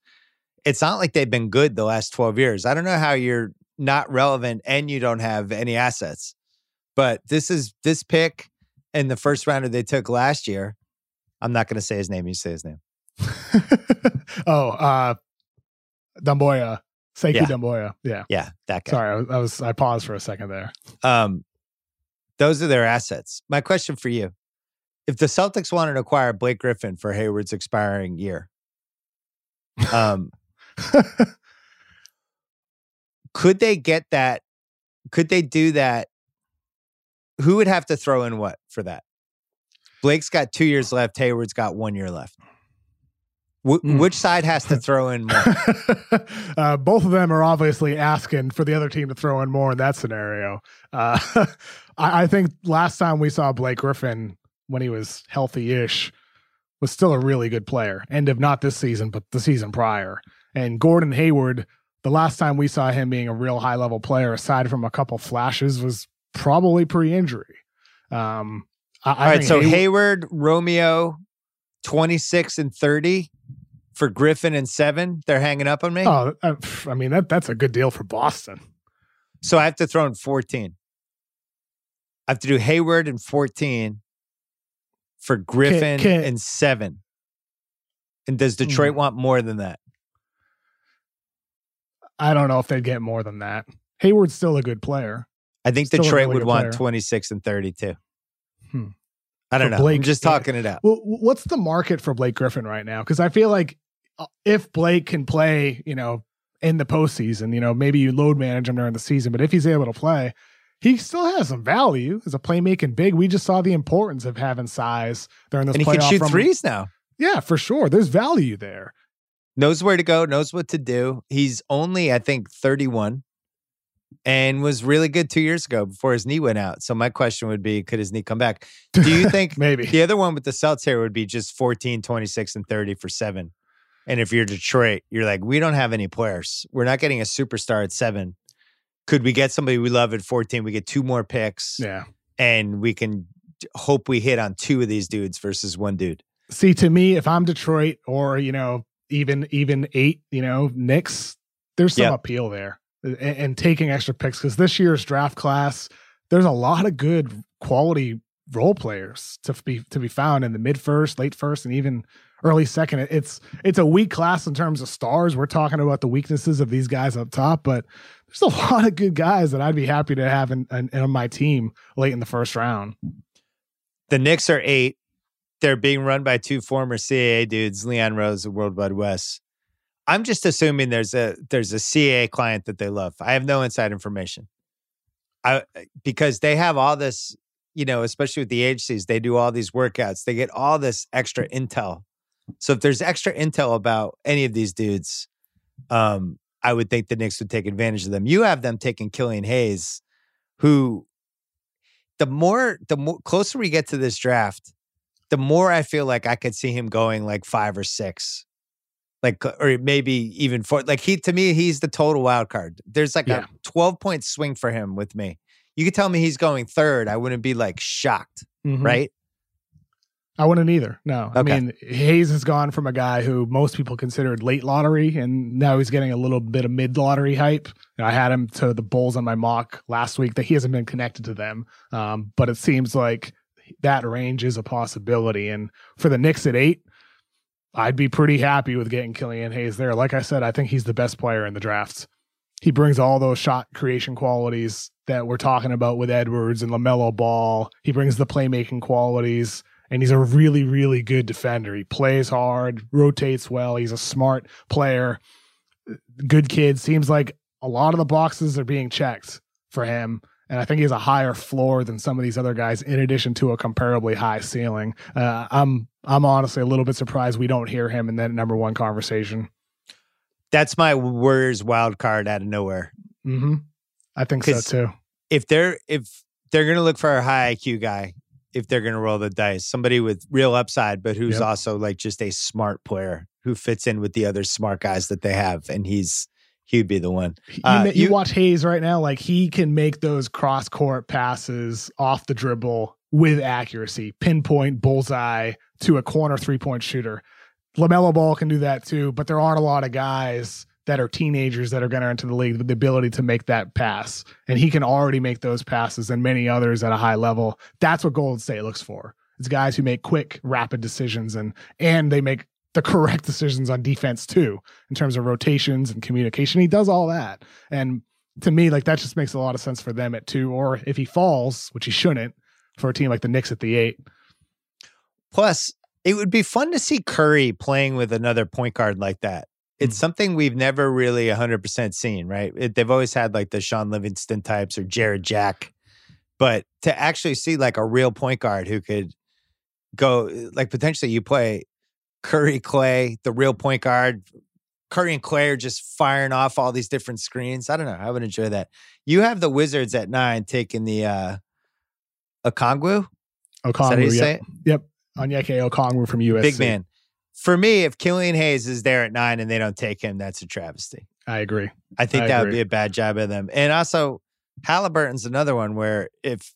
it's not like they've been good the last 12 years. I don't know how you're not relevant and you don't have any assets. But this is this pick in the first rounder they took last year. I'm not going to say his name. You say his name. *laughs* oh, uh, Doumbouya. Sekou yeah. Doumbouya. Yeah. Yeah. That guy. Sorry. I was, I was, I paused for a second there. Um, those are their assets. My question for you if the Celtics wanted to acquire Blake Griffin for Hayward's expiring year, *laughs* um, *laughs* could they get that? Could they do that? Who would have to throw in what for that? Blake's got two years left. Hayward's got one year left. W- mm. Which side has to throw in more? *laughs* uh, both of them are obviously asking for the other team to throw in more in that scenario. Uh, *laughs* I, I, think last time we saw Blake Griffin when he was healthy ish was still a really good player. End of not this season, but the season prior. And Gordon Hayward, the last time we saw him being a real high level player, aside from a couple flashes, was probably pre injury. Um, I, All I right, so Hayward, Hayward, Romeo, 26 and 30 for Griffin and seven. They're hanging up on me. Oh, uh, I mean, that that's a good deal for Boston. So I have to throw in 14. I have to do Hayward and 14 for Griffin can, can, and seven. And does Detroit mm. want more than that? I don't know if they'd get more than that. Hayward's still a good player. I think still Detroit really would want player. 26 and 32. Hmm. I don't for know. Blake, I'm just talking it out. Well, what's the market for Blake Griffin right now? Because I feel like uh, if Blake can play, you know, in the postseason, you know, maybe you load manage him during the season, but if he's able to play, he still has some value as a playmaking big. We just saw the importance of having size during this. And he can shoot threes now. Yeah, for sure. There's value there knows where to go, knows what to do. He's only, I think, 31 and was really good two years ago before his knee went out. So my question would be, could his knee come back? Do you *laughs* think maybe the other one with the Celts here would be just 14, 26, and 30 for seven? And if you're Detroit, you're like, we don't have any players. We're not getting a superstar at seven. Could we get somebody we love at 14? We get two more picks. Yeah. And we can hope we hit on two of these dudes versus one dude. See, to me, if I'm Detroit or, you know, even even eight, you know, Knicks, there's some yep. appeal there. Uh, and, and taking extra picks because this year's draft class, there's a lot of good quality role players to be to be found in the mid first, late first, and even early second. It's it's a weak class in terms of stars. We're talking about the weaknesses of these guys up top, but there's a *laughs* lot of good guys that I'd be happy to have in, in, in my team late in the first round. The Knicks are eight they're being run by two former CAA dudes, Leon Rose and World Wide Wes. I'm just assuming there's a there's a CAA client that they love. I have no inside information. I because they have all this, you know, especially with the agencies, they do all these workouts. They get all this extra intel. So if there's extra intel about any of these dudes, um, I would think the Knicks would take advantage of them. You have them taking Killian Hayes, who the more the more closer we get to this draft, the more I feel like I could see him going like five or six, like or maybe even four. Like he to me, he's the total wild card. There's like yeah. a 12 point swing for him with me. You could tell me he's going third. I wouldn't be like shocked, mm-hmm. right? I wouldn't either. No, okay. I mean Hayes has gone from a guy who most people considered late lottery, and now he's getting a little bit of mid lottery hype. I had him to the Bulls on my mock last week. That he hasn't been connected to them, um, but it seems like that range is a possibility. And for the Knicks at eight, I'd be pretty happy with getting Killian Hayes there. Like I said, I think he's the best player in the drafts. He brings all those shot creation qualities that we're talking about with Edwards and LaMelo Ball. He brings the playmaking qualities, and he's a really, really good defender. He plays hard, rotates well. He's a smart player, good kid. Seems like a lot of the boxes are being checked for him And I think he has a higher floor than some of these other guys, in addition to a comparably high ceiling. Uh, I'm I'm honestly a little bit surprised we don't hear him in that number one conversation. That's my Warriors wild card out of nowhere. Mm-hmm. I think so too. If they're if they're gonna look for a high IQ guy, if they're gonna roll the dice, somebody with real upside, but who's Yep. also like just a smart player who fits in with the other smart guys that they have, and he's he'd be the one. You, Uh, ma- you you- watch Hayes right now, like he can make those cross court passes off the dribble with accuracy, pinpoint bullseye to a corner three point shooter. LaMelo Ball can do that too, but there aren't a lot of guys that are teenagers that are going to enter the league with the ability to make that pass. And he can already make those passes and many others at a high level. That's what Golden State looks for. It's guys who make quick, rapid decisions and and they make the correct decisions on defense too in terms of rotations and communication. He does all that. And to me, like that just makes a lot of sense for them at two. Or if he falls, which he shouldn't, for a team like the Knicks at the eight. Plus, it would be fun to see Curry playing with another point guard like that. It's Mm. something we've never really 100% seen, right? It, they've always had like the Shaun Livingston types or Jarrett Jack. But to actually see like a real point guard who could go, like potentially you play Curry, Clay, the real point guard. Curry and Clay are just firing off all these different screens. I don't know. I would enjoy that. You have the Wizards at nine taking the uh Okongwu. Is that how you Okongwu, say yep. yep. Onyeka Okongwu from USC. Big man. For me, if Killian Hayes is there at nine and they don't take him, that's a travesty. I agree. I think I that would be a bad job of them. And also, Halliburton's another one where if,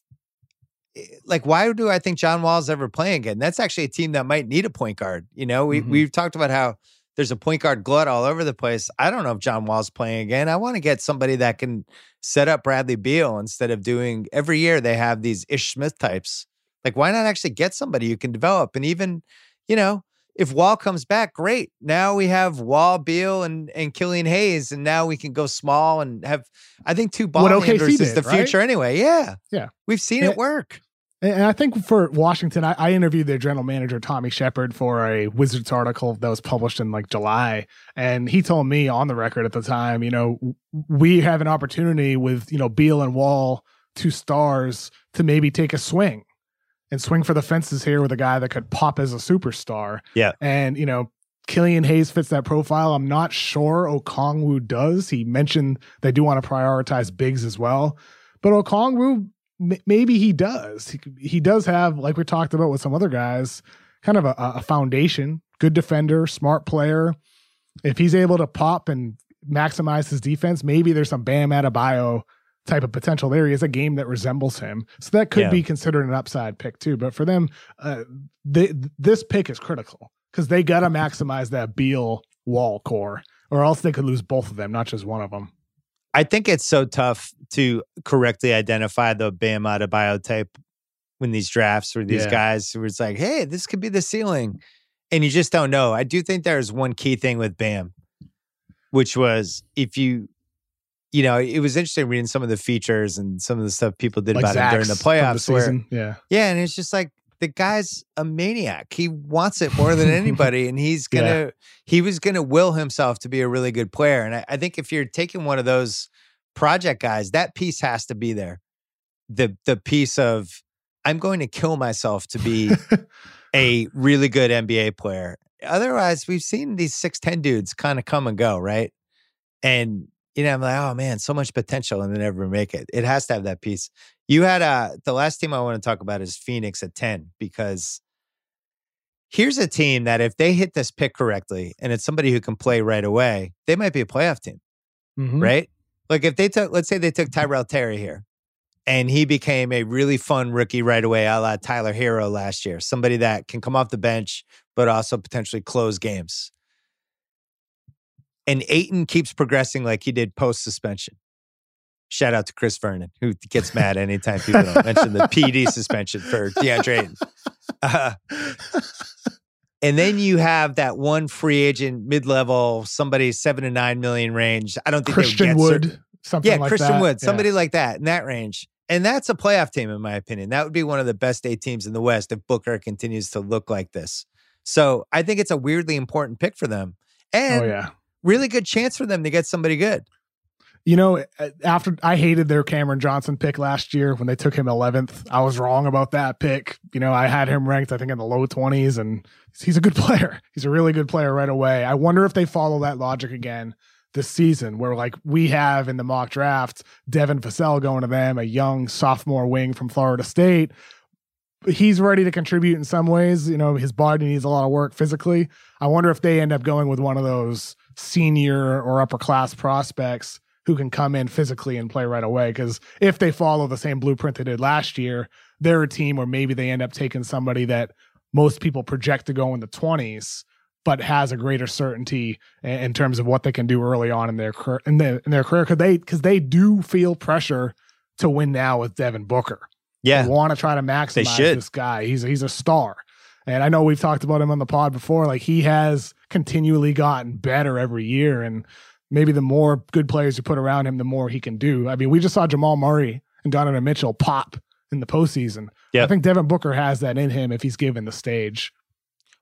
like, why do I think John Wall's ever playing again? That's actually a team that might need a point guard. You know, we Mhm. we've talked about how there's a point guard glut all over the place. I don't know if John Wall's playing again. I want to get somebody that can set up Bradley Beal instead of doing every year they have these Ish Smith types. Like, why not actually get somebody you can develop? And even, you know, if Wall comes back, great. Now we have Wall, Beal, and and Killian Hayes, and now we can go small and have. I think two ball What handlers is did, the future anyway. Yeah, Yeah. we've seen it work. And and I think for Washington, I, I interviewed their general manager, Tommy Sheppard, for a Wizards article that was published in like July. And he told me on the record at the time, you know, we have an opportunity with, you know, Beal and Wall, two stars, to maybe take a swing and swing for the fences here with a guy that could pop as a superstar. Yeah. And, you know, Killian Hayes fits that profile. I'm not sure Okongwu does. He mentioned they do want to prioritize bigs as well. But Okongwu, m- maybe he does. He, he does have, like we talked about with some other guys, kind of a, a foundation. Good defender, smart player. If he's able to pop and maximize his defense, maybe there's some Bam Adebayo type of potential there. He has a game that resembles him, so that could Yeah. be considered an upside pick too. But for them, uh, they, this pick is critical because they got to maximize that Beal Wall core, or else they could lose both of them, not just one of them. I think it's so tough to correctly identify the Bam Adebayo type when these drafts or these Yeah. guys who it's like, hey, this could be the ceiling, and you just don't know. I do think there's one key thing with Bam, which was if you, you know, it was interesting reading some of the features and some of the stuff people did about him during the Zach's playoffs. where, yeah, yeah, and it's just like the guy's a maniac. He wants it more than anybody, and he's *laughs* gonna Yeah. he was gonna will himself to be a really good player. And I, I think if you're taking one of those project guys, that piece has to be there. The the piece of I'm going to kill myself to be *laughs* a really good NBA player. Otherwise, we've seen these six ten dudes kind of come and go, right? And you know, I'm like, oh man, so much potential, and they never make it. It has to have that piece. You had uh the last team I want to talk about is Phoenix at 10 because here's a team that if they hit this pick correctly and it's somebody who can play right away, they might be a playoff team, Mhm. right? Like if they took, let's say they took Tyrell Terry here and he became a really fun rookie right away, a la Tyler Herro last year, somebody that can come off the bench, but also potentially close games. And Ayton keeps progressing like he did post suspension. Shout out to Chris Vernon, who gets mad anytime people don't mention the PD *laughs* suspension for DeAndre Ayton. Uh, and then you have that one free agent mid level, somebody seven to nine million range. I don't think Christian they would get cer- Wood, something yeah, like Christian that. Wood, Yeah. somebody like that in that range. And that's a playoff team, in my opinion. That would be one of the best eight teams in the West if Booker continues to look like this. So I think it's a weirdly important pick for them. And Oh yeah. Really good chance for them to get somebody good. You know, after I hated their Cameron Johnson pick last year when they took him 11th, I was wrong about that pick. You know, I had him ranked, I think, in the low 20s, and he's a good *laughs* player. He's a really good player right away. I wonder if they follow that logic again this season, where like we have in the mock draft Devin Vassell going to them, a young sophomore wing from Florida State. He's ready to contribute in some ways. You know, his body needs a lot of work physically. I wonder if they end up going with one of those senior or upper class prospects who can come in physically and play right away. Because if they follow the same blueprint they did last year, they're a team where maybe they end up taking somebody that most people project to go in the 20s but has a greater certainty in terms of what they can do early on in their in their, in their career because they because they do feel pressure to win now with Devin Booker. Yeah, want to try to maximize this guy. He's he's a star, and I know we've talked about him on the pod before. Like he has continually gotten better every year, and maybe the more good players you put around him, the more he can do. I mean, we just saw Jamal Murray and Donovan Mitchell pop in the postseason. Yeah, I think Devin Booker has that in him if he's given the stage.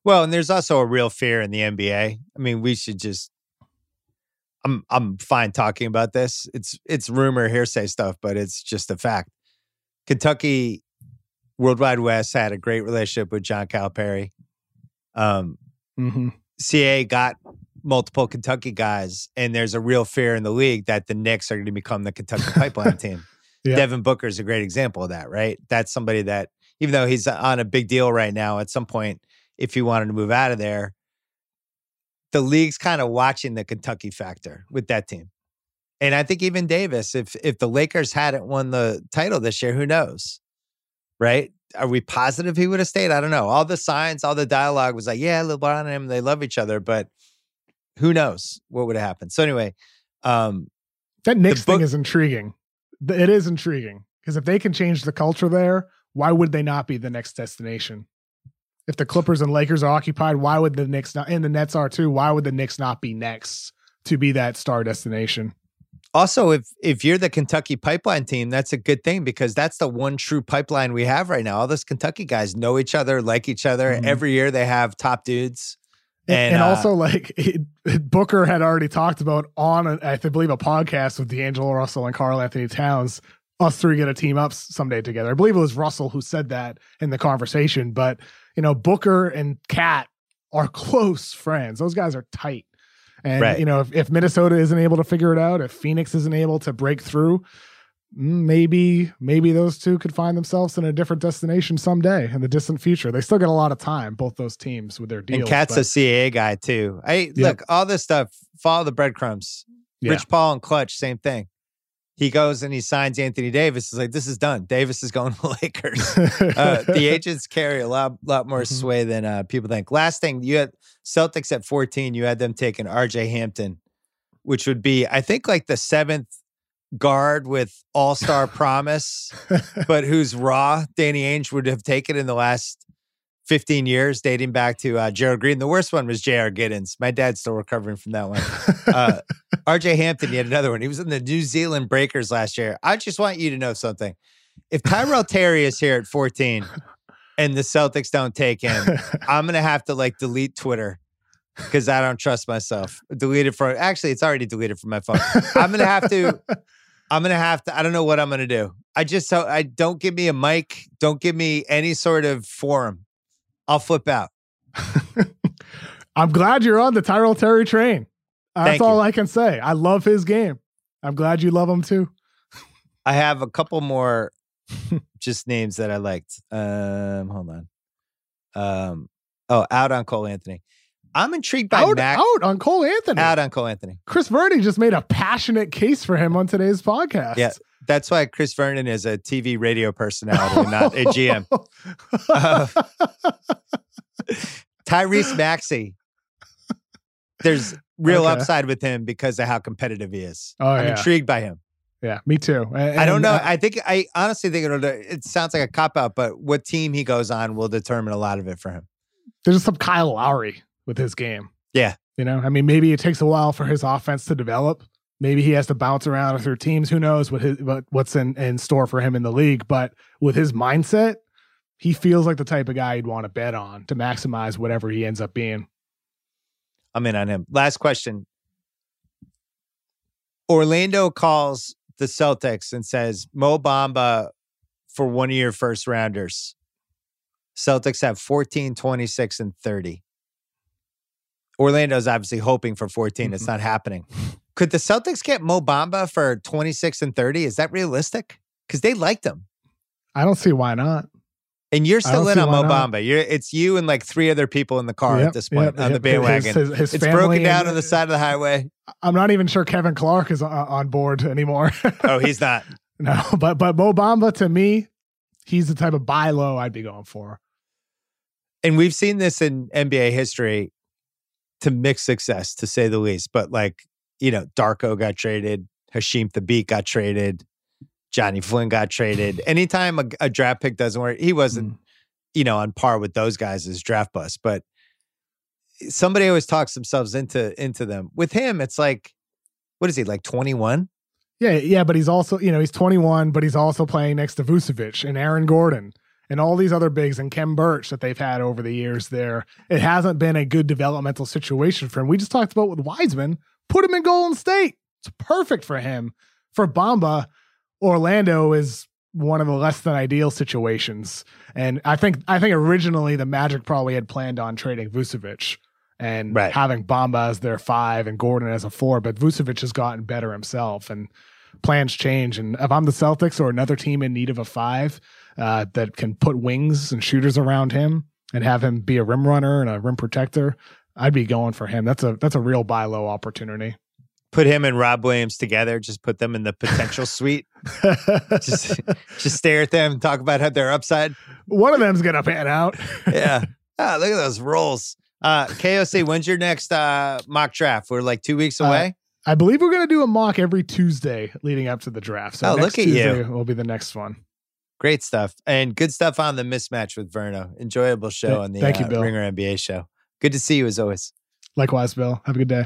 Well, and there's also a real fear in the NBA. I mean, we should just I'm I'm fine talking about this. It's it's rumor hearsay stuff, but it's just a fact. Kentucky World Wide Wes had a great relationship with John Calipari. Um, mm-hmm. CA got multiple Kentucky guys, and there's a real fear in the league that the Knicks are going to become the Kentucky *laughs* pipeline team. Yeah. Devin Booker is a great example of that, right? That's somebody that, even though he's on a big deal right now, at some point if he wanted to move out of there. The league's kind of watching the Kentucky factor with that team. And I think even Davis, if if the Lakers hadn't won the title this year, who knows? Right? Are we positive he would have stayed? I don't know. All the signs, all the dialogue was like, yeah, LeBron and him, they love each other, but who knows what would have happened. So anyway, um that Knicks book- thing is intriguing. It is intriguing because if they can change the culture there, why would they not be the next destination? if the Clippers and Lakers are occupied, why would the Knicks not and the Nets are too? Why would the Knicks not be next to be that star destination? Also, if if you're the Kentucky pipeline team, that's a good thing because that's the one true pipeline we have right now. All those Kentucky guys know each other, like each other. Mm-hmm. Every year they have top dudes. And, and, uh, also, like *laughs* it, Booker had already talked about on, a, I believe, a podcast with D'Angelo Russell and Karl-Anthony Towns. Us three get a team up someday together. I believe it was Russell who said that in the conversation. But you know, Booker and KAT are *laughs* close friends. Those guys are tight. And right. you know, if, if Minnesota isn't able to figure it out, if Phoenix isn't able to break through, mm, maybe maybe those two could find themselves in a different destination someday in the distant future. They still got a lot of time, both those teams with their deals. And KAT's but, a CAA guy too. I yep. look all this stuff. Follow the breadcrumbs. Yeah. Rich Paul and Clutch, same thing he goes and he signs Anthony Davis. He's like, this is done. Davis is going to *laughs* Lakers. uh, the *laughs* agents carry a lot, lot more mm-hmm. sway than uh, people think. Last thing, you had Celtics at 14. You had them taking RJ Hampton, which would be, I think, like the seventh guard with all star *laughs* promise, but who's raw. Danny Ainge would have taken in the last 15 years, dating back to uh, Gerald Green. The worst one was J.R. Giddens. My dad's still recovering from that one. Uh, *laughs* RJ Hampton, yet another one. He was in the New Zealand Breakers last year. I just want you to know something. If Tyrell Terry is here at 14 and the Celtics don't take him, *laughs* I'm going to have to like delete Twitter because I don't trust myself. Delete it from, actually, it's already deleted from my phone. I'm going to have to. *laughs* I'm gonna have to. I don't know what I'm gonna do. I just so I don't give me a mic. Don't give me any sort of forum. I'll flip out. *laughs* I'm glad you're on the Tyrell Terry train. That's Thank all you. I can say. I love his game. I'm glad you love him too. *laughs* I have a couple more *laughs* just names that I liked. Um, hold on. Um, oh, out on Cole Anthony. I'm intrigued by out, Mac. Out on Cole Anthony. Out on Cole Anthony. Chris Vernon just made a passionate case for him on today's podcast. Yeah, that's why Chris Vernon is a TV radio personality, not a GM. Uh, *laughs* Tyrese Maxey. There's real okay. upside with him because of how competitive he is. Oh, I'm yeah. intrigued by him. Yeah, me too. And, I don't know. I think I honestly think it'll. It sounds like a cop out, but what team he goes on will determine a lot of it for him. There's some Kyle Lowry with his game. Yeah, you know, I mean, maybe it takes a while for his offense to develop, Maybe he has to bounce around through teams. Who knows what his what, what's in, in store for him in the league? But with his mindset, he feels like the type of guy you'd want to bet on to maximize whatever he ends up being. I'm in on him. Last question. Orlando calls the Celtics and says Mo Bamba for one of your first rounders. Celtics have 14, 26, and 30. Orlando's obviously hoping for 14. It's Mhm. not happening. Could the Celtics get Mo Bamba for 26 and 30? Is that realistic? Because they liked him. I don't see why not. And you're still in on Mo not. Bamba. You're, it's you and like three other people in the car Yep, at this point yep, on the yep. bandwagon. His- his- his it's broken down and- on the side of the highway. I'm not even sure Kevin Clark is on board anymore. Oh, *laughs* he's not. no, but but Mo Bamba to me, he's the type of buy low I'd be going for. and we've seen this in NBA history to mixed success, to say the least. But like, you know, Darko got traded, Hasheem Thabeet got traded, Johnny Flynn got traded. *laughs* Anytime a, a draft pick doesn't work, he wasn't, mm. you know, on par with those guys as draft bust. But somebody always talks themselves into into them. With him, it's like, what is he like, twenty one? Yeah, yeah, but he's also, you know, he's 21, but he's also playing next to Vucevic and Aaron Gordon and all these other bigs and Khem Birch that they've had over the years there. It hasn't been a good developmental situation for him. We just talked about with Wiseman, put him in Golden State. It's perfect for him. For Bamba, Orlando is one of the less than ideal situations. And I think I think originally the Magic probably had planned on trading Vucevic and Right. having Bamba as their five and Gordon as a four, but Vucevic has gotten better himself and plans change. And if I'm the Celtics or another team in need of a five uh, that can put wings and shooters around him and have him be a rim runner and a rim protector, I'd be going for him. That's a that's a real buy low opportunity. Put him and Rob Williams together, just put them in the potential *laughs* suite. Just *laughs* just stare at them and talk about how they're upside. One of them's gonna pan out. yeah. *laughs* Ah, look at those rolls. Uh, KOC, when's your next uh, mock draft? We're like two weeks Uh, away. I believe we're gonna do a mock every Tuesday leading up to the draft. So Oh, next look at you. Tuesday will be the next one. Great stuff. And good stuff on the mismatch with Verno. Enjoyable show on the thank you, uh, Bill. Ringer NBA show. Good to see you as always. Likewise, Bill. Have a good day.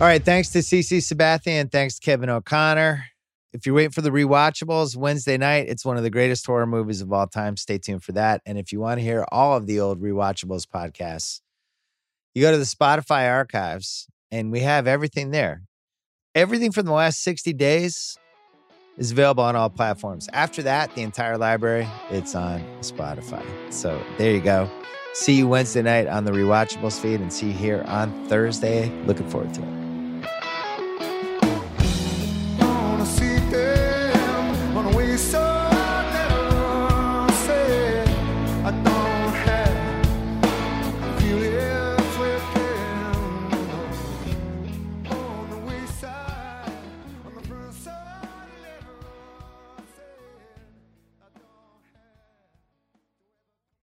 All right. Thanks to CC Sabathia. Thanks to Kevin O'Connor. If you're waiting for the rewatchables Wednesday night, it's one of the greatest horror movies of all time. Stay tuned for that. And if you want to hear all of the old rewatchables podcasts, you go to the Spotify archives and we have everything there. Everything from the last 60 days is available on all platforms. After that, the entire library, it's on Spotify. So there you go. See you Wednesday night on the Rewatchables feed and see you here on Thursday. Looking forward to it.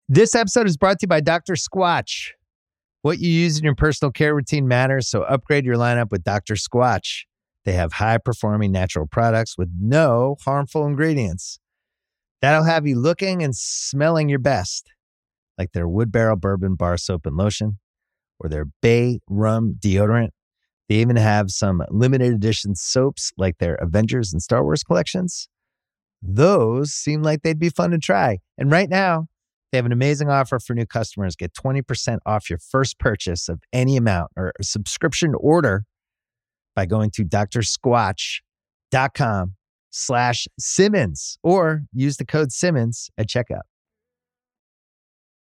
This episode is brought to you by Dr. Squatch. What you use in your personal care routine matters, so upgrade your lineup with Dr. Squatch. They have high performing natural products with no harmful ingredients. That'll have you looking and smelling your best, like their Wood Barrel Bourbon Bar Soap and Lotion or their Bay Rum Deodorant. They even have some limited edition soaps like their Avengers and Star Wars collections. Those seem like they'd be fun to try. And right now, they have an amazing offer for new customers. Get 20% off your first purchase of any amount or subscription order by going to drsquatch.com slash Simmons or use the code Simmons at checkout.